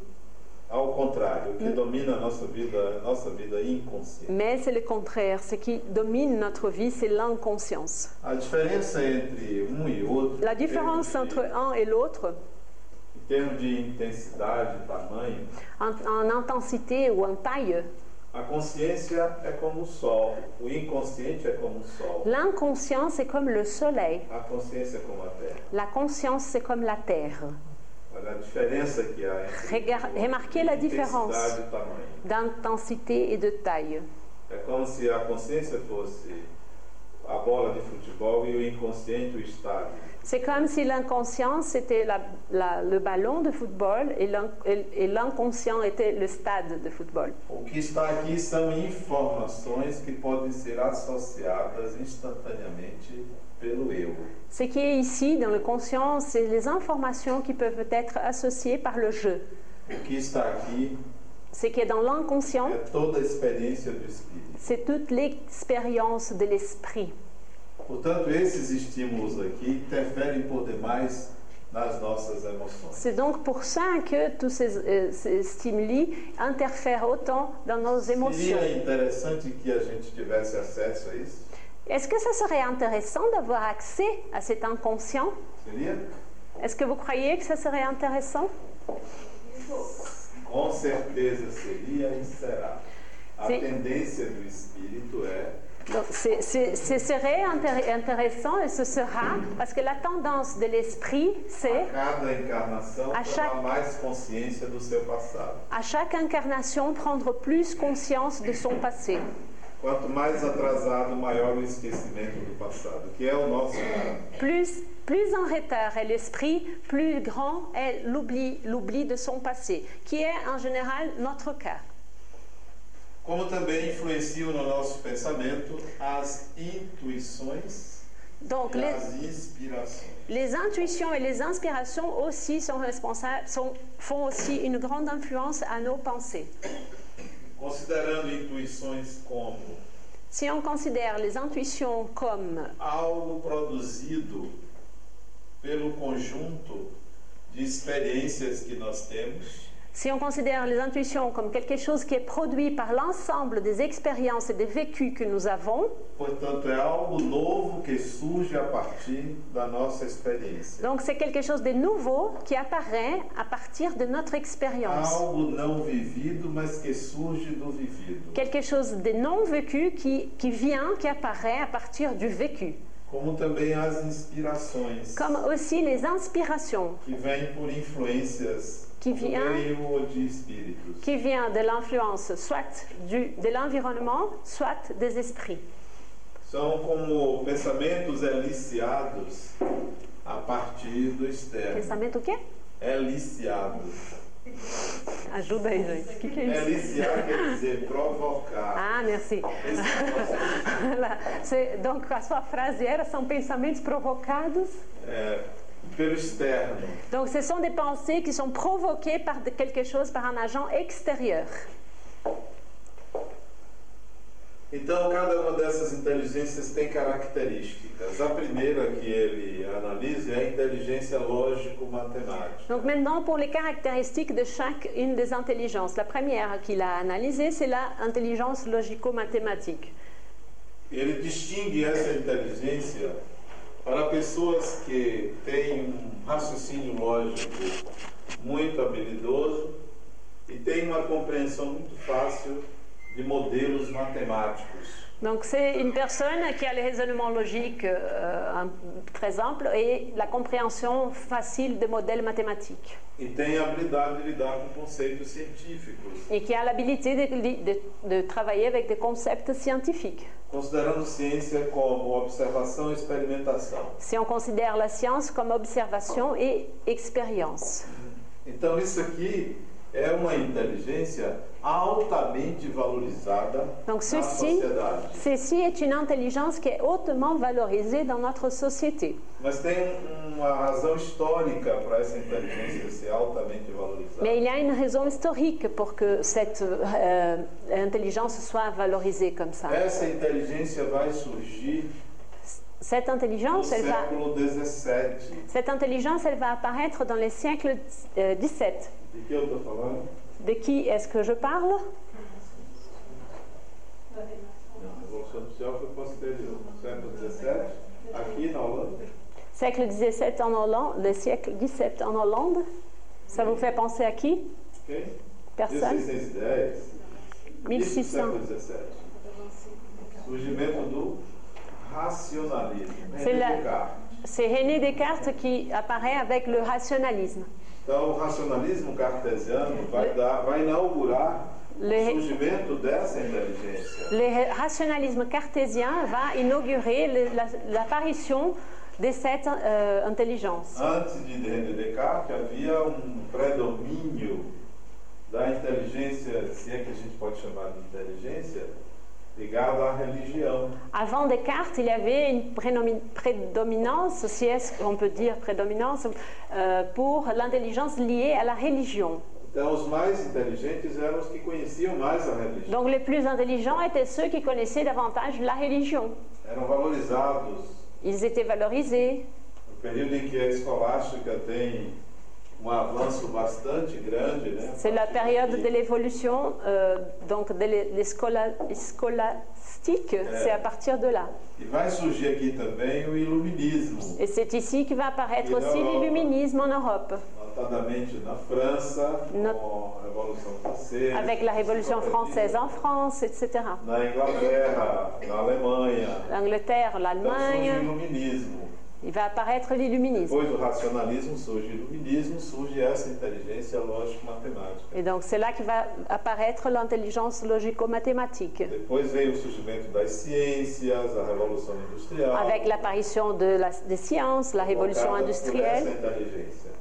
Ao contrário, o que domina a nossa vida, nossa vida inconsciente. mais c'est le contraire. Ce qui domine notre vie, c'est l'inconscience. A diferença entre um e outro, La différence entre un et l'autre, em termos de intensidade, tamanho, en, en intensité ou en taille, a consciência é como o sol, o inconsciente é como o sol, l'inconscient, c'est comme le soleil. a consciência é como a terra. La conscience, c'est comme la terre. Regar- remarquez la différence. D'intensité et de taille. É como se a consciência fosse a bola de futebol e o inconsciente o estádio. C'est comme si l'inconscient, c'était la- la- le ballon de football et l'inconscient était le stade de football. O que está aqui são informações que podem ser associadas instantaneamente pelo eu. Ce qui est ici dans le conscient, c'est les informations qui peuvent être associées par le jeu. O que está aqui Ce qui est dans l'inconscient, c'est toute l'expérience de l'esprit. C'est donc pour ça que tous ces, euh, ces stimuli interfèrent autant dans nos émotions. Est-ce que ça serait intéressant d'avoir accès à cet inconscient? Est-ce que vous croyez que ça serait intéressant? Com certeza seria e será. A tendência do espírito é Donc, c'est- c'est- Ce serait intér- intéressant et ce sera parce que la tendance de l'esprit, c'est chaque- passado. à chaque incarnation prendre plus conscience de son passé. Quanto mais atrasado, maior o esquecimento do passado, que é o nosso caso. Plus, plus en retard est l'esprit, plus grand est l'oubli, l'oubli de son passé, qui est en général notre cas. Como também influenciam no nosso pensamento as intuições Donc e les, as inspirações. les intuitions et les inspirations aussi sont responsables, sont- font aussi une grande influence à nos pensées. Considerando intuições como Si on considère les intuitions comme algo produzido pelo conjunto de experiências que nós temos, Si on considère les intuitions comme quelque chose qui est produit par l'ensemble des expériences et des vécus que nous avons, portanto, é algo novo que surge a partir da nossa experiência. donc c'est quelque chose de nouveau qui apparaît à partir de notre expérience. Algo não vivido, mas que surge do vivido. Quelque chose de non vécu qui, qui vient, qui apparaît à partir du vécu. Como também as inspirações, Comme aussi les inspirations que vêm por influências Do vient- qui viennent de l'influence soit du, de l'environnement, soit des esprits. São como pensamentos eliciados a partir do externo. Pensamento o quê? Eliciados. Ajuda aí, gente. O que, que é isso? Eliciar quer dizer provocar. Ah, merci. Donc a sua frase era são pensamentos provocados. É. Donc ce sont des pensées qui sont provoquées par quelque chose, par un agent extérieur. Então, cada uma dessas inteligências tem características. A primeira que ele analisa é a inteligência lógico-matemática. Donc maintenant, pour les caractéristiques de chacune des intelligences, la première qu'il a analysée, c'est l'intelligence logico-mathématique. Ele distingue essa inteligência para pessoas que têm um raciocínio lógico muito habilidoso e têm uma compreensão muito fácil de modelos matemáticos. Donc c'est une personne qui a les raisonnements logiques euh, très amples et la compréhension facile des modèles mathématiques. Tem a habilidade de lidar com conceitos científicos, Et qui a l'habilité de, de- de travailler avec des concepts scientifiques. considerando ciência como observação e experimentação. Si on considère la science comme observation et expérience. Então, isso aqui é uma inteligência altamente valorizada Donc na ceci, sociedade. ceci est une intelligence qui est hautement valorisée dans notre société. Mas tem um- uma razão histórica para essa inteligência ser altamente valorizada. Mais il y a une raison historique pour que cette euh, intelligence soit valorisée comme ça. Essa inteligência vai surgir Cette intelligence, elle va, cette intelligence, elle va apparaître dans les siècles euh, 17. De qui est-ce que je parle? Siècle 17 en Hollande, le siècle 17 en Hollande. Ça vous fait penser à qui? Personne? 1610. Início do 1600. Racionalismo. C'est René la- Descartes. C'est René Descartes qui apparaît avec le rationalisme. Então, o racionalismo cartesiano vai, dar, vai inaugurar Le-. Le rationalisme cartésien va inaugurer le- la- l'apparition de cette euh, intelligence. Antes de René Descartes, havia um predomínio da inteligência, se é que a gente pode chamar de inteligência. Avant Descartes, il y avait une prédominance, si est-ce qu'on peut dire prédominance, euh, pour l'intelligence liée à la religion. Donc les plus intelligents étaient ceux qui connaissaient davantage la religion. Ils étaient valorisés. No período em que a escolástica tem C'est la période de l'évolution, euh, donc de l'é- les scola- scolastiques, c'est à partir de là. E Et c'est ici que va apparaître aussi l'illuminisme en Europe, avec la Révolution française en France, etc. L'Angleterre, l'Allemagne. Il va apparaître l'illuminisme. Depois do racionalismo surge o iluminismo, surge essa inteligência lógico-matemática. Et donc c'est là que va apparaître l'intelligence logico-mathématique. Depois veio o surgimento das ciências, a Revolução Industrial. Avec l'apparition de la- des sciences, la révolution industrielle,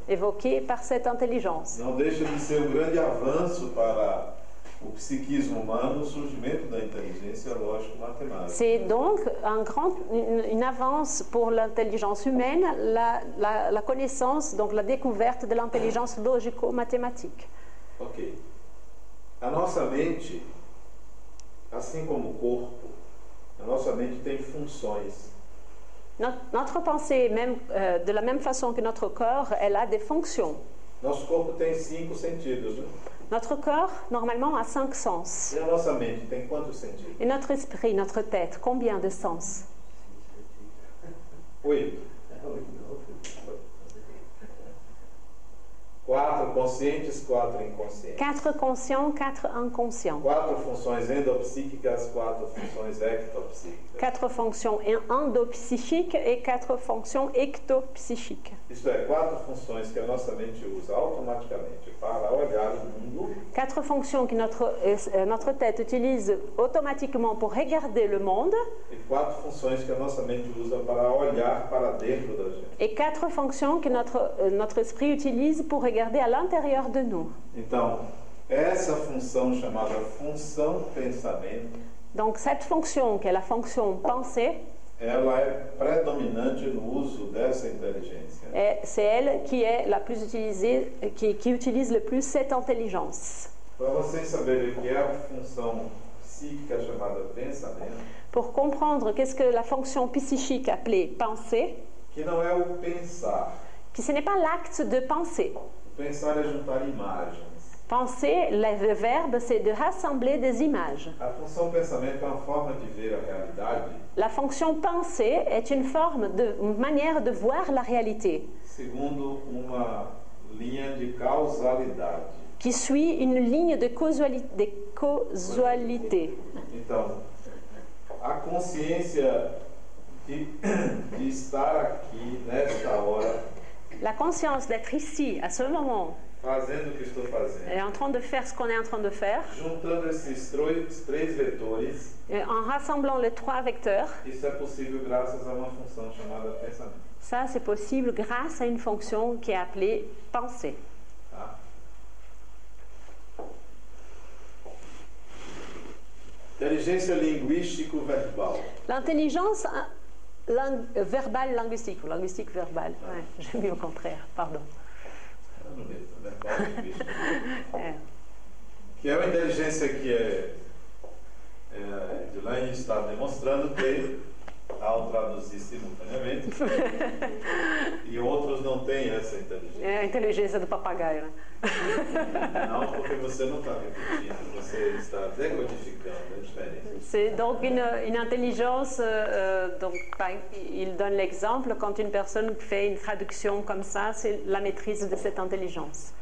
évoquée par cette intelligence. Não deixa de ser um grande avanço para o psiquismo humano o surgimento da inteligência lógico-matemática. C'est donc un grand, une, une avance pour l'intelligence humaine, la, la- la connaissance, donc la découverte de l'intelligence logico-mathématique. Ok. A nossa mente, assim como o corpo, a nossa mente tem funções. Notre, notre pensée, même, euh, de la même façon que notre corps, elle a des fonctions. Nosso corpo tem cinco sentidos, né? Notre corps, normalement, a cinq sens. E a nossa mente tem quantos sentidos? Et notre esprit, notre tête, combien de sens? Oito. Quatro conscientes, quatro inconscientes. Quatre conscients, quatre inconscients. Quatro funções endopsíquicas, quatro funções ectopsíquicas. Quatre fonctions endopsychiques et quatre fonctions ectopsychiques. Isto é, quatro funções que a nossa mente usa automaticamente para olhar o mundo Quatre fonctions que notre, euh, notre tête utilise automatiquement pour regarder le monde e quatro funções que a nossa mente usa para olhar para dentro da gente. et quatre fonctions que notre, euh, notre esprit utilise pour regarder à l'intérieur de nous. Então, essa função chamada função pensamento, Donc cette fonction, qui est la fonction pensée, ela é predominante no uso dessa inteligência. est- c'est elle qui est la plus utilisée, qui, qui utilise le plus cette intelligence. Para vocês saberem o que é a função psíquica chamada pensamento, Pour comprendre qu'est-ce que la fonction psychique appelée pensée, que não é o pensar. qui ce n'est pas l'acte de penser. O pensar é juntar imagens. Penser, le verbe, c'est de rassembler des images. A função pensamento é uma forma de ver a realidade La fonction penser est une forme de une manière de voir la réalité segundo uma linha de causalidade. qui suit une ligne de causali- de causalité. Então, a consciência de, de estar aqui nesta hora, La conscience d'être ici, à ce moment, fazendo o que estou fazendo, en train de faire ce qu'on est en train de faire, juntando esses troi- três vetores, et en rassemblant les trois vecteurs, isso é possível graças a uma função chamada pensamento. ça c'est possible grâce à une fonction qui est appelée penser. Tá? Inteligência linguístico-verbal. L'intelligence hein, euh, verbale linguistique, ou linguistique verbale, ouais, j'ai mis au contraire, pardon. É. Que é uma inteligência que é, é Elaine está demonstrando ter, ao traduzir simultaneamente, e outros não têm essa inteligência. É a inteligência do papagaio, né? Não porque você não está repetindo, você está decodificando, é diferente. C'est donc une, une intelligence, euh, euh, donc il donne l'exemple, quand une personne fait une traduction comme ça, c'est la maîtrise de cette intelligence.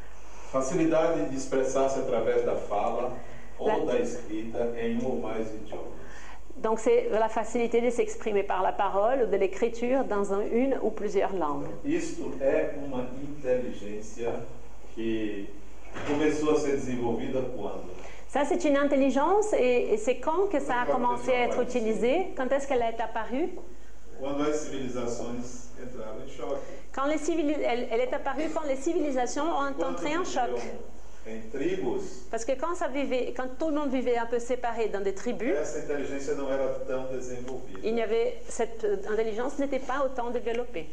Facilidade de expressar-se através da fala ou da escrita em um ou mais idiomas. Donc c'est la facilité de s'exprimer par la parole ou de l'écriture dans un- une ou plusieurs langues. Isto é uma inteligência que começou a ser desenvolvida quando? Ça, c'est une intelligence et, et c'est quand que ça a commencé à être utilisé? Quand est-ce qu'elle est apparue? Quando as civilizações entraram em choque. quand les civili- elle, elle est apparue quand les civilisations ont entré en choc. Tribos, Parce que quand, ça vivait, quand tout le monde vivait un peu séparé dans des tribus, il y avait, cette euh, intelligence n'était pas autant développée.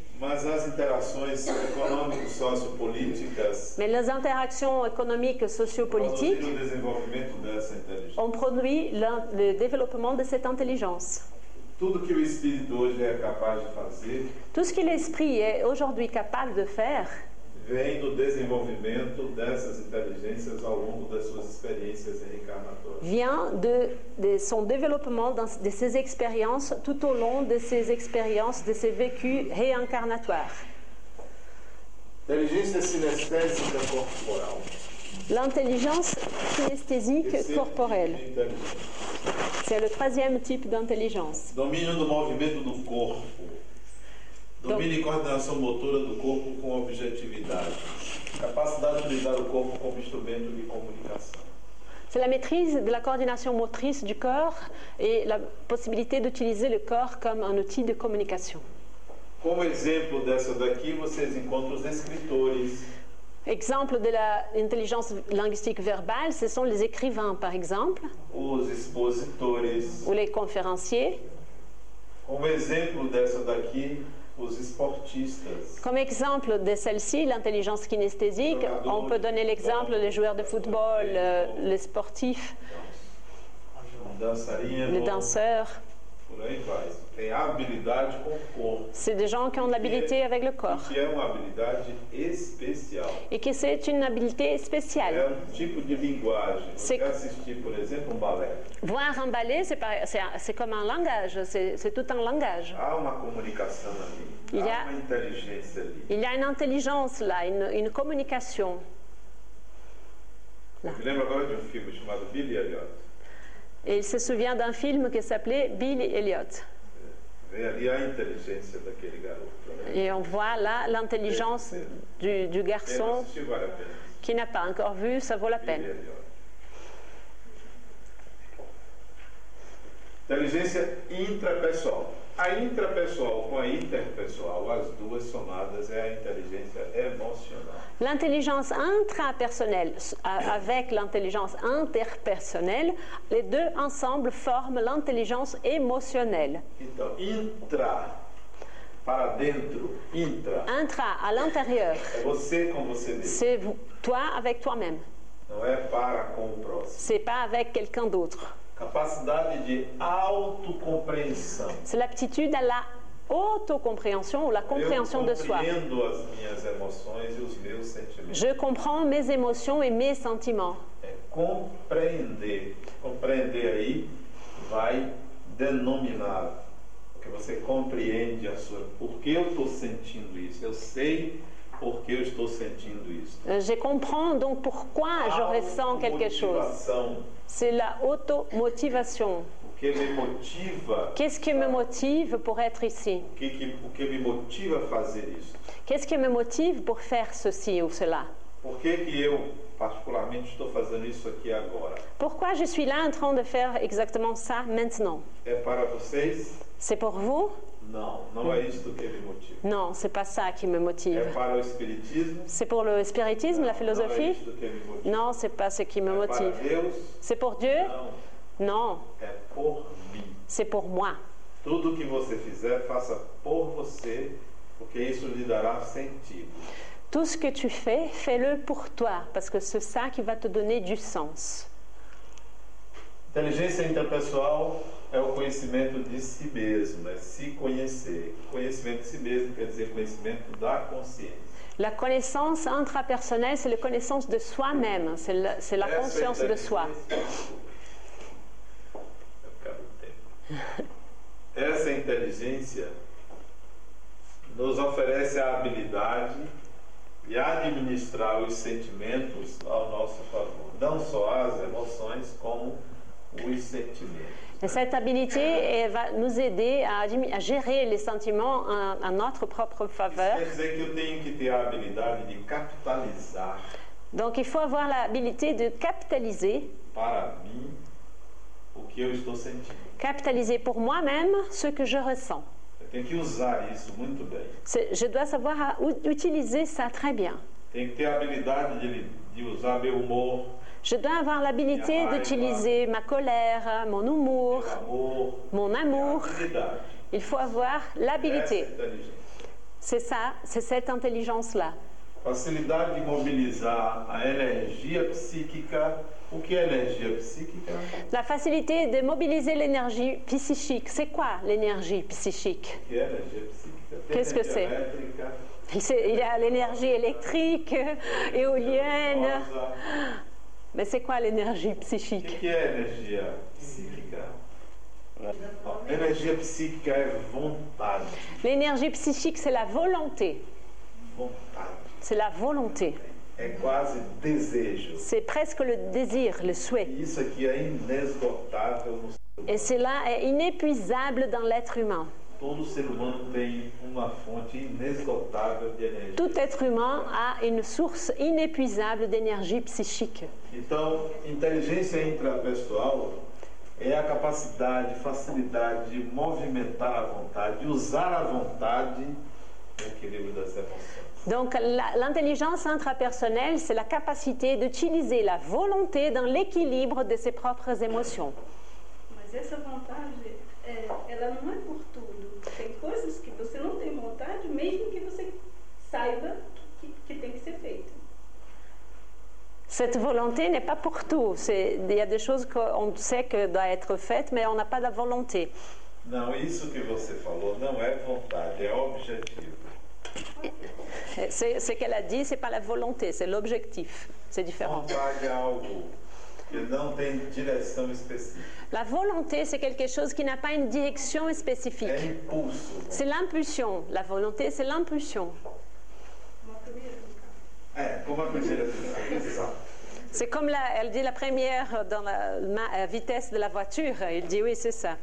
Mais les interactions économiques sociopolitiques ont produit le développement de cette intelligence. Tout ce que l'esprit est aujourd'hui capable de faire vem do desenvolvimento dessas inteligências ao longo das suas experiências reencarnatórias. vient de, de son développement, dans- de ses expériences tout au long de ses expériences, de ses vécus réincarnatoires. Inteligência sinestésica corporal. L'intelligence kinesthésique Terceiro corporelle, tipo de inteligência. c'est le troisième type d'intelligence. Domínio do movimento do corpo. Domínio coordenação motora do corpo com objetividade. Capacidade de utilizar o corpo como instrumento de comunicação. C'est la maîtrise de la coordination motrice du corps et la possibilité d'utiliser le corps comme un outil de communication. Como exemplo dessa daqui, vocês encontram os escritores, Exemple de l'intelligence linguistique verbale, ce sont les écrivains, par exemple, os expositores. ou les conférenciers. Como exemplo dessa daqui, os esportistas. Comme exemple de celle-ci, l'intelligence kinesthésique, on peut donner l'exemple des joueurs de football, euh, les sportifs, les danseurs. C'est des gens qui ont de l'habilité avec le corps et que c'est une habileté É spéciale. um C'est- um. Voir un ballet, c'est comme un langage, c'est tout un langage. Il y a-. Il y une intelligence là, une, une communication. Me lembro agora de um filme chamado Billy Elliot. Et il se souvient d'un film qui s'appelait Bill Elliot. Et on voit là l'intelligence du, garçon qui n'a pas encore vu, ça vaut la Billy peine. Inteligência intrapessoal. A intrapessoal com a interpessoal, as duas somadas, é a inteligência emocional. L'intelligence intrapersonnelle avec l'intelligence interpersonnelle, les deux ensemble forment l'intelligence émotionnelle. Então, intra, para dentro, intra, Intra, à l'intérieur, é você com você mesmo. c'est toi avec toi-même. Não é para com o próximo. C'est pas avec quelqu'un d'autre. Capacidade de autocompreensão. C'est l'aptitude à la autocompréhension ou la compréhension de soi. compreendo as minhas emoções e os meus sentimentos. Je comprends mes émotions et mes sentiments. É compreender. Compreender aí vai denominar. Porque você compreende a sua. Por que eu estou sentindo isso? Eu sei por que eu estou sentindo isso? Euh, Je comprends donc pourquoi je ressens quelque chose. C'est la automotivation. Qu'est-ce qui me motive pour être ici? Qu'est-ce qui me motive pour faire ceci ou cela? Pourquoi je suis là en train de faire exactement ça maintenant? C'est pour vous? Não, não é isso que me motiva. Non, c'est pas ça qui me É motive. para o Espiritismo? C'est pour le spiritisme, la é philosophie? isso que me motiva. Non, c'est pas ce qui me É para motive. Deus? C'est pour Dieu? Non, é por mim. c'est pour moi. Tudo que você fizer, faça por você, porque isso lhe dará sentido. Tout ce que tu fais, fais-le pour toi, parce que c'est ça qui va te donner du sens. Inteligência interpessoal é o conhecimento de si mesmo, é se conhecer. Conhecimento de si mesmo quer dizer conhecimento da consciência. La connaissance intrapersonnelle, c'est la connaissance de soi-même, c'est la, c'est la Essa conscience de soi. Essa inteligência nos oferece a habilidade de administrar os sentimentos ao nosso favor. Não só as emoções, como. Et cette habilité elle va nous aider à, gérer les sentiments à, à notre propre faveur. Donc il faut avoir l'habilité de capitaliser, capitaliser pour moi-même ce que je ressens. Je dois savoir utiliser ça très bien. Que ter a habilidade de, de usar meu humor, Je dois avoir l'habilité d'utiliser ma colère, mon humour, mon amour. Il faut avoir l'habilité. C'est ça, c'est cette intelligence-là. Facilidade de mobilizar a energia psíquica O que é energia psíquica? La facilité de mobiliser l'énergie psychique. C'est quoi l'énergie psychique? Qu'est-ce que C'est- Il y a l'énergie électrique, éolienne. Mais c'est quoi l'énergie psychique? Que é energia psíquica? Ó, energia psíquica é vontade. L'énergie psychique, c'est la volonté. C'est la volonté. C'est presque le désir, le souhait. Et cela est inépuisable dans l'être humain. Todo ser humano tem uma fonte inesgotável de energia. Tout être humain a une source inépuisable d'énergie psychique. Então, inteligência intrapessoal é a capacidade, facilidade de movimentar a vontade, de usar a vontade no equilíbrio das emoções. Donc l'intelligence intrapersonnelle, c'est la capacité d'utiliser la volonté dans l'équilibre de ses propres émotions. Mas essa vontade, é, ela não é por tudo. Tem coisas que você não tem vontade, mesmo que você saiba que, que tem que ser feito. Cette volonté n'est pas pour tout. Il y a des choses qu'on sait que doivent être faites, mais on n'a pas la volonté. Não, isso que você falou não é vontade, é objetivo. Ce qu'elle a dit, c'est pas la volonté, c'est l'objectif. C'est différent. Vontade é algo que não tem direção específica. La volonté, c'est quelque chose qui n'a pas une direction spécifique. C'est l'impulsion. La volonté, c'est l'impulsion. Exato. C'est comme la, elle dit la première dans la euh, vitesse de la voiture. Il dit oui, c'est ça.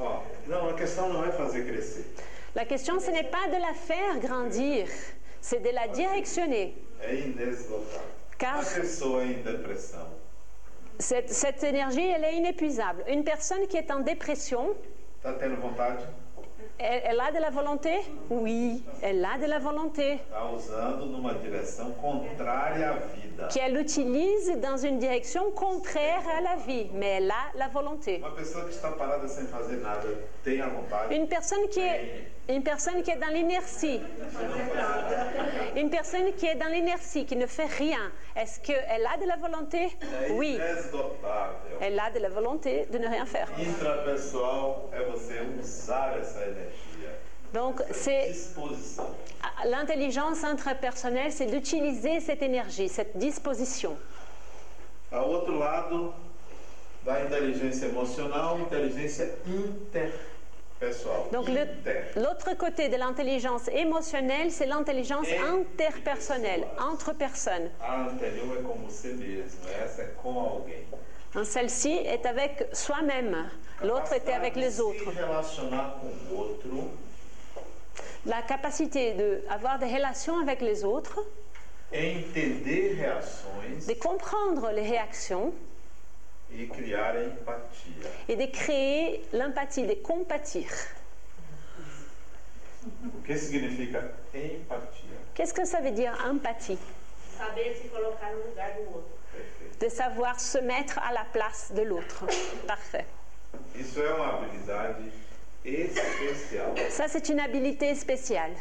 Ó, não, a questão não é fazer crescer. La question, ce n'est pas de la faire grandir, c'est de la directionner. Car A pessoa em depressão, cette, énergie, elle est inépuisable. Une personne qui est en dépression? Elle, elle a de la volonté? Oui, elle a de la volonté. Qu'elle utilise dans une direction contraire à la vie, mais elle a la volonté. Une personne qui est, une personne qui est dans l'inertie, une personne qui est dans l'inertie, qui ne fait rien, est-ce qu'elle a de la volonté? Oui, elle a de la volonté de ne rien faire. Intrapessoal é você usar essa energia. Donc, c'est l'intelligence intrapersonnelle, c'est d'utiliser cette énergie, cette disposition. Ao outro lado da inteligência emocional, inteligência interpessoal. Donc, l'autre côté de l'intelligence émotionnelle, c'est l'intelligence interpersonnelle, entre personnes. A anterior é com você mesmo, essa é com alguém. Hein, Celle-ci est avec soi-même, l'autre était avec les autres. Se relacionar com o outro La capacité d'avoir des relations avec les autres, entender reações de comprendre les réactions e criar empatia. et de créer l'empathie, de compatir. O que significa empatia? Qu'est-ce que ça veut dire empathie? Saber se colocar no lugar do outro. Perfeito. De savoir se mettre à la place de l'autre. Parfait. Isso é uma habilidade Ça, c'est une habilité spéciale.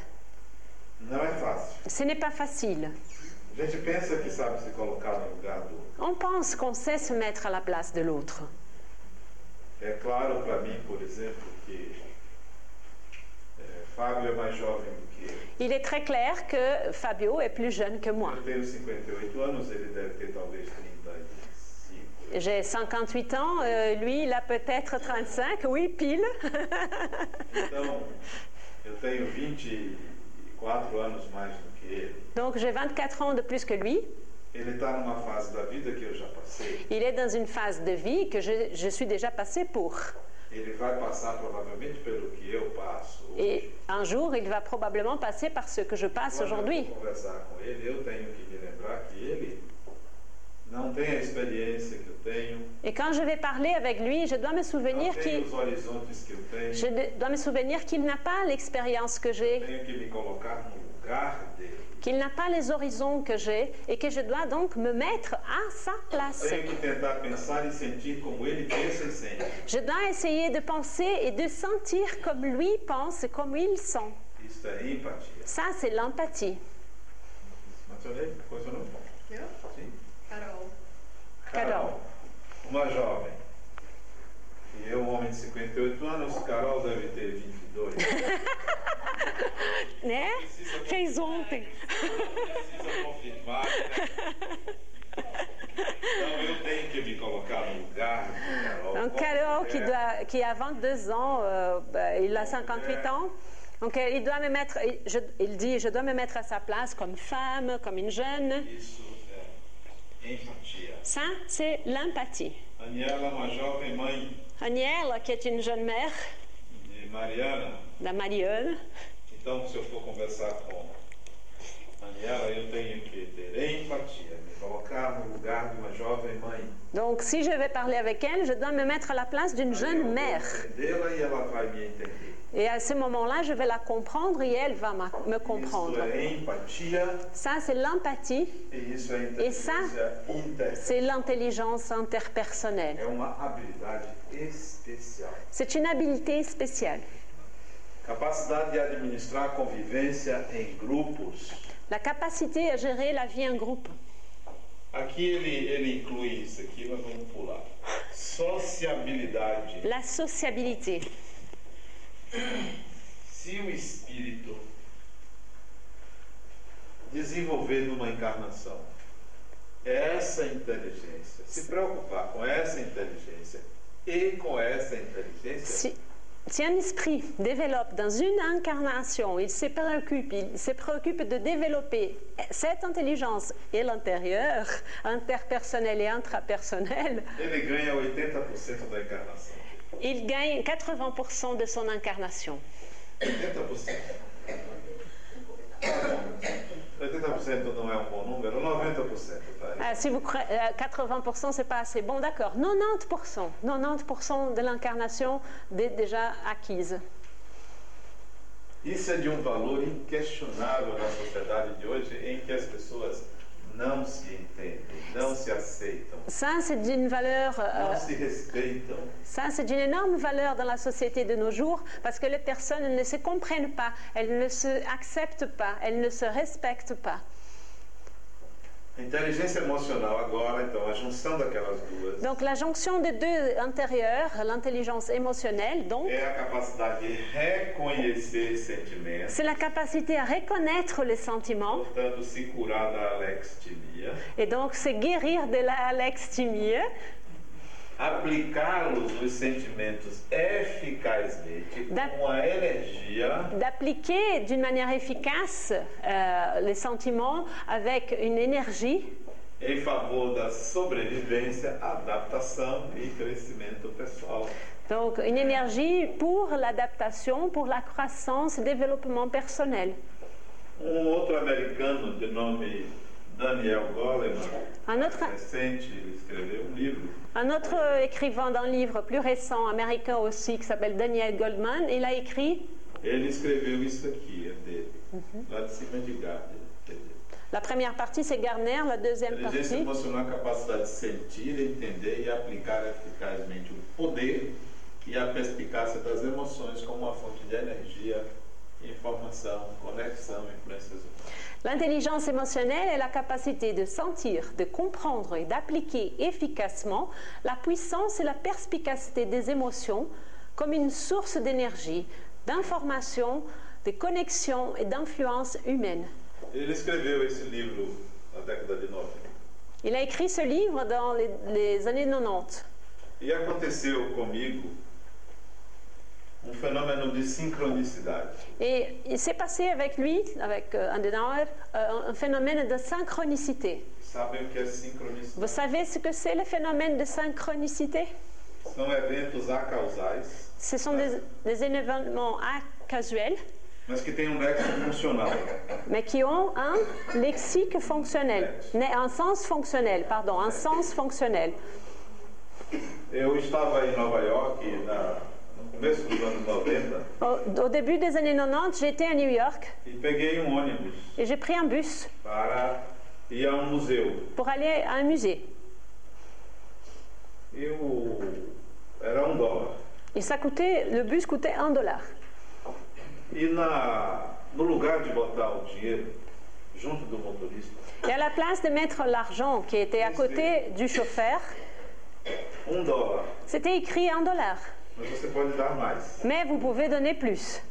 Não é fácil. Ce n'est pas facile. A gente pensa que sabe se colocar no lugar do outro. On pense qu'on sait se mettre à la place de l'autre. É claro para mim, por exemplo, que é, Fábio é mais jovem do que eu. Il est très clair que Fabio est plus jeune que moi. Eu tenho 58 anos, ele deve ter talvez 35. J'ai 58 ans, euh, lui, il a peut-être 35, oui, pile. Então, eu tenho 24 anos mais do que ele. Donc j'ai 24 ans de plus que lui. Il est dans une phase de vie que je, je suis déjà passée pour. Et un jour, il va probablement passer par ce que je passe aujourd'hui. Et quand je vais parler avec lui, je dois me souvenir qu'il je dois me souvenir n'a pas l'expérience que j'ai, qu'il n'a pas les horizons que j'ai, et que je dois donc me mettre à sa place. Je dois essayer de penser et de sentir comme lui pense et comme il sent. Ça, c'est l'empathie. Mencionei? Foi seu nome? Eu? Sim. Carol. Carol. Uma jovem. E eu, um homem de 58 anos, Carol deve ter 22. Né? Fez ontem. Precisa confirmar, né? Então eu tenho que me colocar no lugar de Carol. Donc Como Carol, qui, doit, qui a 22 ans, euh, il a 58 ans. Donc il doit me mettre, je- il dit, je dois me mettre à sa place comme femme, comme une jeune. Isso Ça, c'est l'empathie. Anielle, qui est une jeune mère, de Mariana. la Marielle. Então, se eu for conversar com Aniela, eu tenho que ter empatia, me colocar no lugar de uma jovem mãe. Donc si je vais parler avec elle, je dois me mettre à la place d'une jeune mère. entendê-la e ela vai me entender. Et à ce moment-là, je vais la comprendre et elle va me comprendre. Ça, c'est l'empathie, e isso é E ça? c'est l'intelligence interpersonnelle. C'est une habileté spéciale. La capacité à gérer la vie en groupe. Aqui ele, ele inclui isso aqui, mas vamos pular. Sociabilidade. La sociabilité. Se o espírito desenvolver numa encarnação essa inteligência, se preocupar com essa inteligência e com essa inteligência, Si, si un esprit développe dans une incarnation, il se préoccupe, il se préoccupe de développer cette intelligence et l'intérieur, interpersonnel et intrapersonnel, ele ganha 80% da encarnação. Il gagne 80% de son incarnation. 80%. 80% não é um bom número, 90%, tá? Ah, si vous cre- euh, 80%, c'est pas assez bon, d'accord. 90%, 90% de l'incarnation dé- déjà acquise. Isso é de um valor inquestionável na sociedade de hoje, em que as pessoas não se entendem, não se aceitam, Ça, c'est d'une valeur, euh, não se respeitam. ça, c'est d'une énorme valeur dans la société de nos jours parce que les personnes ne se comprennent pas, elles ne se acceptent pas, elles ne se respectent pas. Inteligência emocional agora, então, a junção daquelas duas Donc la jonction des deux intérieurs, l'intelligence émotionnelle, donc, é a capacidade de reconhecer sentimentos, c'est la capacité à reconnaître les sentiments. portanto, se curar da alextimia, et donc se guérir de la alexithymie, aplicá-los, os sentimentos, eficazmente, com a energia d'appliquer d'une manière efficace euh, les sentiments avec une énergie em favor da sobrevivência, adaptação e crescimento pessoal. Donc une énergie pour l'adaptation, pour la croissance développement personnel. Um outro americano de nome Daniel Goleman, Un autre, recente, ele escreveu um livro un autre écrivain d'un livre plus récent, américain aussi, qui s'appelle Daniel Goldman, il a écrit, Ele escreveu isso aqui, é dele, lá de cima de Gardner. la première partie c'est Garner, la deuxième Inteligência partie, emocional a capacidade de sentir, entender e aplicar eficazmente o poder e a perspicácia das emoções como uma fonte de energia, informação, conexão, influências humanas. L'intelligence émotionnelle est la capacité de sentir, de comprendre et d'appliquer efficacement la puissance et la perspicacité des émotions comme une source d'énergie, d'information, de connexion et d'influence humaine. Ele escreveu esse livro na década de 90. Il a écrit ce livre dans les, les années 90. E aconteceu comigo um fenômeno de sincronicidade. Et il s'est passé avec lui, avec euh, Adenauer, euh, un phénomène de synchronicité. Sabem o que é sincronicidade? Vous savez ce que c'est le phénomène de synchronicité? São eventos acausais, Ce sont des, des événements casuels, mas que têm um nexo funcional. mais qui ont un lexique fonctionnel, un sens fonctionnel, pardon, un sens fonctionnel. Eu estava em Nova York na, no começo dos anos 90 Au, au début des années 90, j'étais à New York e um et j'ai pris un bus um pour aller à un musée. E um. Et ça coûtait, le bus coûtait un dollar. E Et à la place de mettre l'argent qui était à côté du chauffeur, c'était écrit un dollar. Mais. Vous pouvez donner plus.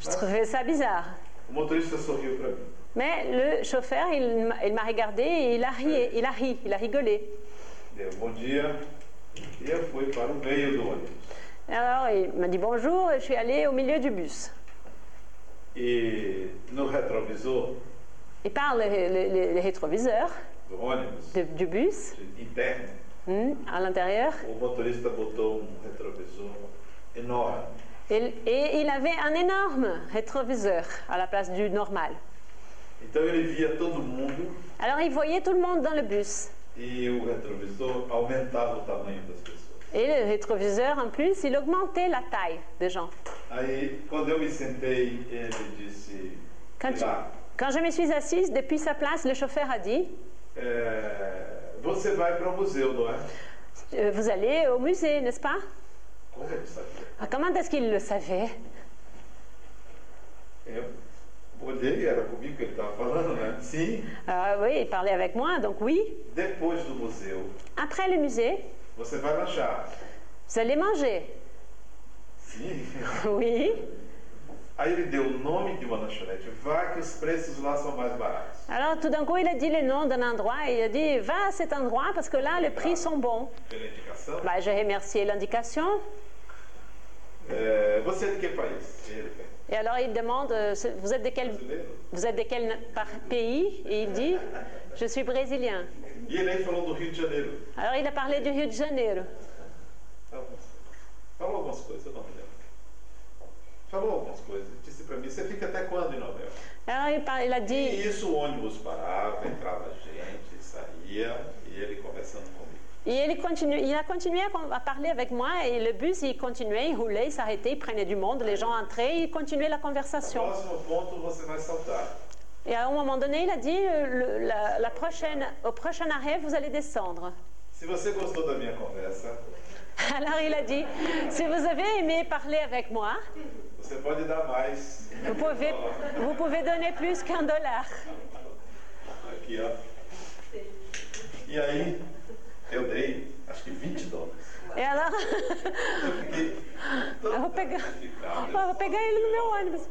Je trouvais ça bizarre. Mais le chauffeur, il, m'a- regardé et il a ri, il a ri, il a rigolé. Alors il m'a dit bonjour et je suis allée au milieu du bus. E Et par le, le- le- le rétroviseur de- du bus, hmm, à l'intérieur, et, et il avait un énorme rétroviseur à la place du normal. Alors il voyait tout le monde dans le bus. Et le rétroviseur, en plus, il augmentait la taille des gens. Disse: Quand, tu- "Pilar, quand je me suis assise, depuis sa place, le chauffeur a dit é, você vai para o museu, não é? Euh, Vous allez au musée, n'est-ce pas? Ah, Comment est-ce qu'il le savait? Ah Oui, il parlait avec moi, donc oui. Après le musée, vous allez manger. Oui. Aí ele deu o nome de uma lanchonete. Vá que os preços lá são mais baratos. Alors tout d'un coup, il a dit le nom d'un endroit et il a dit va à cet endroit parce que là, les prix sont bons. Pela indicação. Bah, J'ai remercié l'indication. É, você é de que país? Ele Et alors il demande euh, vous êtes de quel, vous êtes de quel na- par- pays? Et il dit je suis brésilien. E ele aí falou do Rio de Janeiro. Alors il a parlé du Rio de Janeiro. Falou falou algumas coisas, eu não me lembro. Falou algumas coisas. Disse pra mim, você fica até quando em Nova York? Alors il, par- il a E dit isso o ônibus parava, entrava gente, saía, e ele conversando comigo. Et il, continue, il a continué à, parler avec moi et le bus, il continuait, il roulait, il s'arrêtait, il prenait du monde, les gens entraient, il continuait la conversation. Et à un moment donné, il a dit, euh, le- la, la prochaine, au prochain arrêt, vous allez descendre. Gostou da minha conversa, Alors il a dit, si vous avez aimé parler avec moi, vous pouvez, vous pouvez donner plus qu'un dollar. Aqui, ó. E aí, eu dei, acho que 20 dólares. Et alors, Eu vou pegar, eu vou pegar ele no meu ônibus.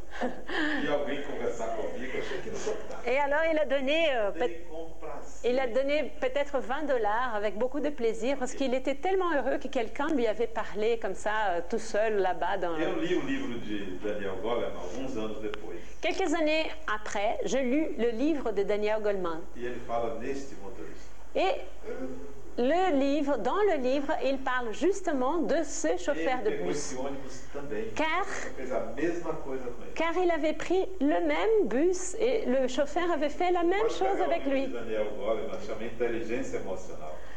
E alguém conversar comigo, eu achei que não soltava. Et alors il a donné, euh, il a donné peut-être 20 dollars avec beaucoup de plaisir parce qu'il était tellement heureux que quelqu'un lui avait parlé comme ça, euh, tout seul là-bas. Dans... Eu li o livro de Daniel Goleman alguns anos depois. Quelques années après, je lus le livre de Daniel Goleman. E neste motorista. Et le livre, dans le livre, il parle justement de ce chauffeur de bus. Car, car il avait pris le même bus et le chauffeur avait fait la même chose avec lui.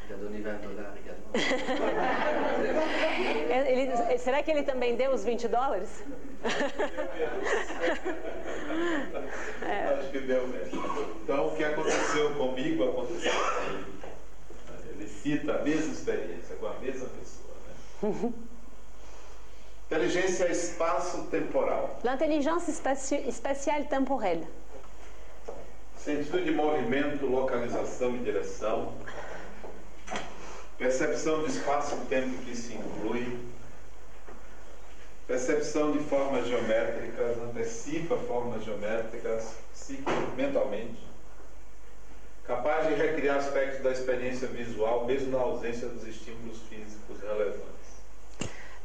Il a donné 20 dollars également. Ele, ele- será que ele também deu os 20 dólares? Acho que deu mesmo. Então, o que aconteceu comigo aconteceu com cita a mesma experiência com a mesma pessoa. Né? Inteligência espaço-temporal. L'intelligence spatiale temporelle. Sentido de movimento, localização e direção. Percepção do espaço-tempo que se inclui. Percepção de formas geométricas, antecipa formas geométricas mentalmente. Capaz de recriar aspectos da experiência visual, mesmo na ausência dos estímulos físicos relevantes.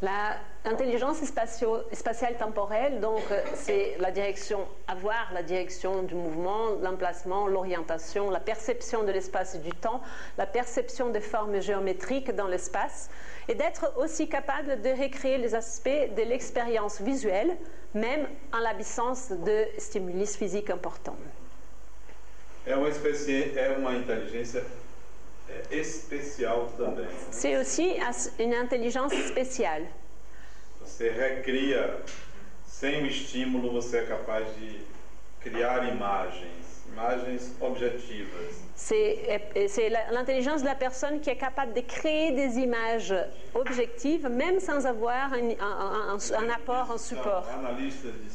La intelligence spatio- spatiale temporelle, donc, c'est la direction, avoir la direction du mouvement, l'emplacement, l'orientation, la perception de l'espace et du temps, la perception des formes géométriques dans l'espace, et d'être aussi capable de recréer les aspects de l'expérience visuelle, même en l'absence de stimulus physiques importants. É uma, espécie, é uma inteligência é, especial também. C'est aussi une intelligence spéciale. Você recria, sem o estímulo, você é capaz de criar imagens imagens objetivas. C'est la- l'intelligence de la personne qui est capable de créer des images objectives, même sans avoir un, un- un- un apport en support. Analistas de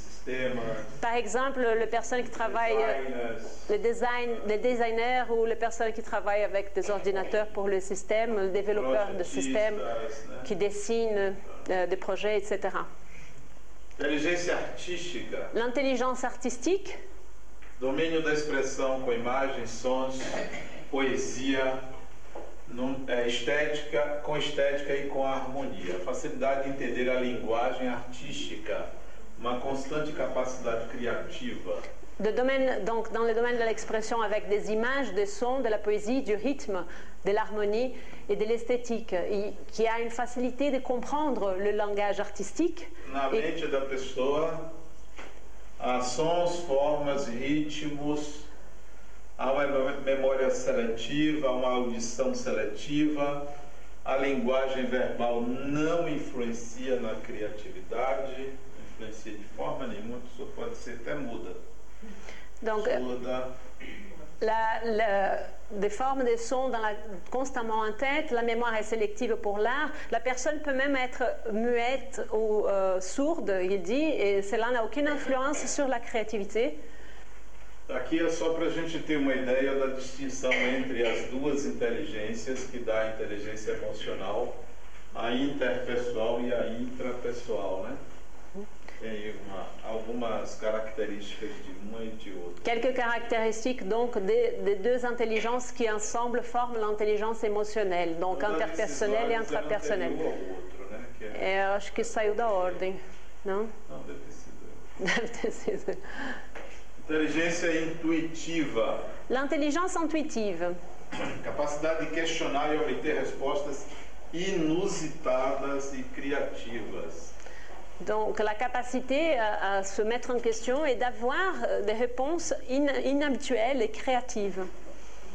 Par exemple, les personnes qui travaillent, les, design, les designers ou les personnes qui travaillent avec des ordinateurs pour le système, les développeurs de systèmes qui dessinent euh, des projets, etc. L'intelligence artistique, domínio da expressão com imagens, sons, poesia, num- é, estética, com estética e com harmonia. Facilidade de entender a linguagem artística, uma constante capacidade criativa. de domaine, donc dans le domaine de l'expression avec des images, des sons, de la poésie, du rythme, de l'harmonie et de l'esthétique, et qui a une facilité de comprendre le langage artistique. Na E- mente da pessoa, há sons, formas, ritmos, há uma memória seletiva, uma audição seletiva, a linguagem verbal não influencia na criatividade, influencia de forma nenhuma, a pessoa pode ser até muda. Donc, euh, Surda, la- la- des formes, des sons dans la- constamment en tête, la mémoire est sélective pour l'art. La personne peut même être muette ou euh, sourde, il dit, et cela n'a aucune influence sur la créativité. Aqui é só para a gente ter uma ideia da distinção entre as duas inteligências, que dá a inteligência emocional, a interpessoal e a intrapessoal, né? Tem uma- algumas características de uma e de outra. Quelques caractéristiques donc des, des deux intelligences qui ensemble forment l'intelligence émotionnelle, donc interpersonnelle e decisão é intrapersonnelle. anterior ao outro, né? Que é- É, eu acho que saiu da ordem, não? Não, deve ter sido. Deve ter sido. Inteligência intuitiva, L'intelligence intuitive, capacidade de questionar e obter respostas inusitadas e criativas. Donc la capacité à, à se mettre en question et d'avoir euh, des réponses in- inhabituelles et créatives.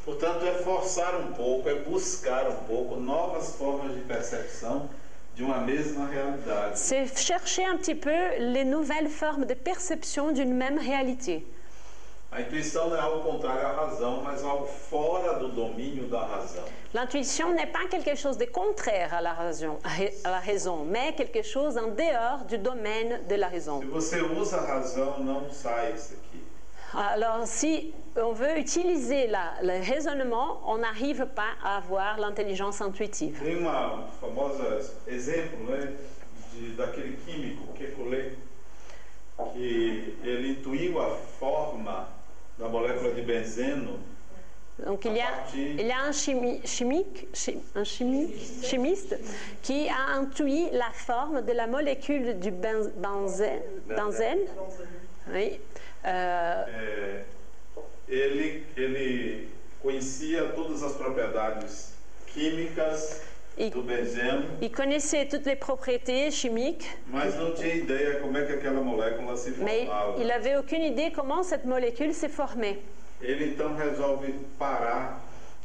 Portanto, é forçar um pouco, é buscar um pouco novas formas de percepção de uma mesma realidade. C'est chercher un petit peu les nouvelles formes de perception d'une même réalité. L'intuition n'est pas quelque chose de contraire à la raison, à la raison, mais quelque chose en dehors du domaine de la raison. Se você usa a razão, não sai isso aqui. Alors, si on veut utiliser la- le raisonnement, on n'arrive pas à avoir l'intelligence intuitive. Né, de, daquele químico Kekulé, que ele intuiu a forma da molécula de benzeno Donc, il y a, il y a un, chimi- chimique, chi- un chimi- chimiste qui a intuit la forme de la molécule du ben- benzène. benzène. Oui. Euh, É, ele, ele conhecia todas as propriedades químicas E- il connaissait toutes les propriétés chimiques, mas não tinha ideia como é que aquela molécula se mais formava. il n'avait aucune idée comment cette molécule s'est formée. Ele então resolve parar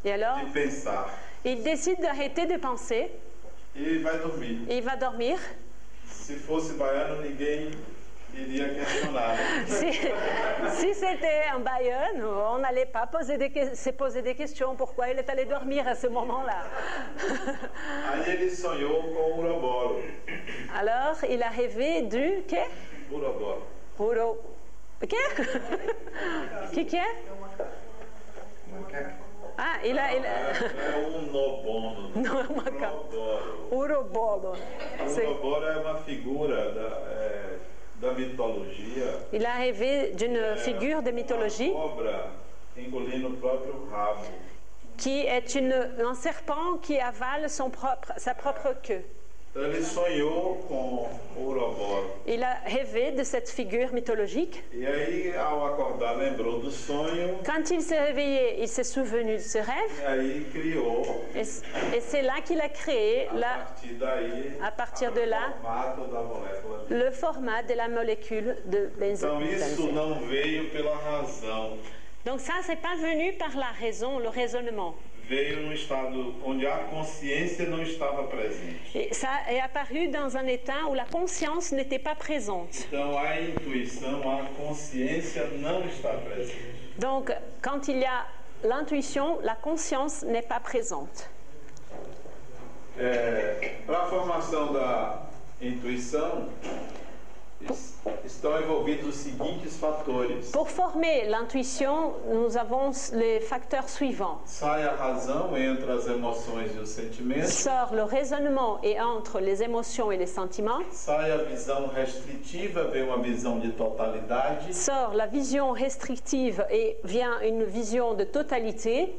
Et alors, de pensar il décide d'arrêter de penser e vai dormir. et il va dormir. Se fosse baiano, ninguém iria questionar. né? Si, si c'était un Bayern, on n'allait pas poser des se poser des questions pourquoi il est allé dormir à ce moment-là. Alors, il a rêvé du. Uro. Qu'est Qui qui est Ah, il a. Il a... Não é. Uroboro. Urobolo. O C'est- Uroboro é uma figura da, é, da mitologia. Il a rêvé d'une figure de mythologie qui est une, un serpent qui avale son propre, sa propre queue. Uroboro. Il a rêvé de cette figure mythologique. Quand il s'est réveillé, il s'est souvenu de ce rêve. Et, c'est là qu'il a créé à partir de là, le format de la molécule de benzène. Donc ça, c'est pas venu par la raison, le raisonnement. Veio num estado onde a consciência não estava presente. Ça est apparu dans un état où la conscience n'était pas présente. Então a intuição, a consciência não está presente. Donc, quand il y a l'intuition, la conscience n'est pas présente. Para a formação da intuição, estão envolvidos os seguintes fatores. Pour former l'intuition, nous avons les facteurs suivants. Sai a razão entre as emoções e os sentimentos. Sort le raisonnement et entre les émotions et les sentiments. Sai a visão restritiva, vem uma visão de totalidade. Sort la vision restrictive et vient une vision de totalité.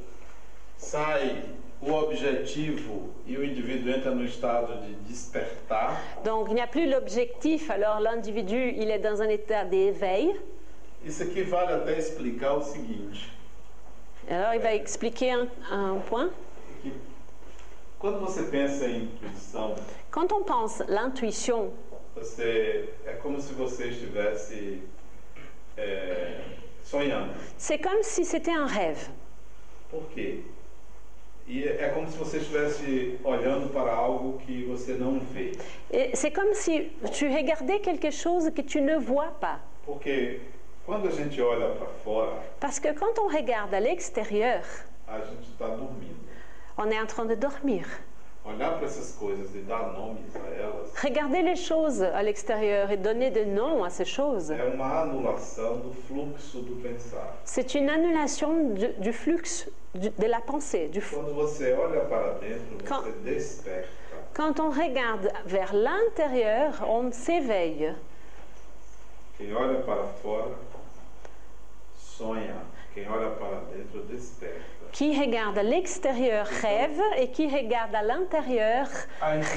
Sai o objetivo e o indivíduo entra no estado de despertar. Donc il n'y a plus l'objectif, alors l'individu, il est dans un état d'éveil. Isso aqui vale até explicar o seguinte: Alors il va expliquer un, un point. que quando você pensa em intuição, Quand on pense l'intuition, você é como se você estivesse é, sonhando. c'est comme si c'était un rêve. Por quê? E é como se você estivesse olhando para algo que você não vê. C'est comme si tu regardais quelque chose que tu ne vois pas. Porque quando a gente olha para fora, Parce que quand on regarde à l'extérieur, a gente está dormindo. on est en train de dormir. E Regarder les choses à l'extérieur et donner des noms à ces choses, c'est une annulation du, du flux du- de la pensée. Du, flux. Quand- quand on regarde vers l'intérieur, on s'éveille. Quem olha para fora sonha. Quem olha para dentro desperta. Qui regarde à l'extérieur rêve et qui regarde à l'intérieur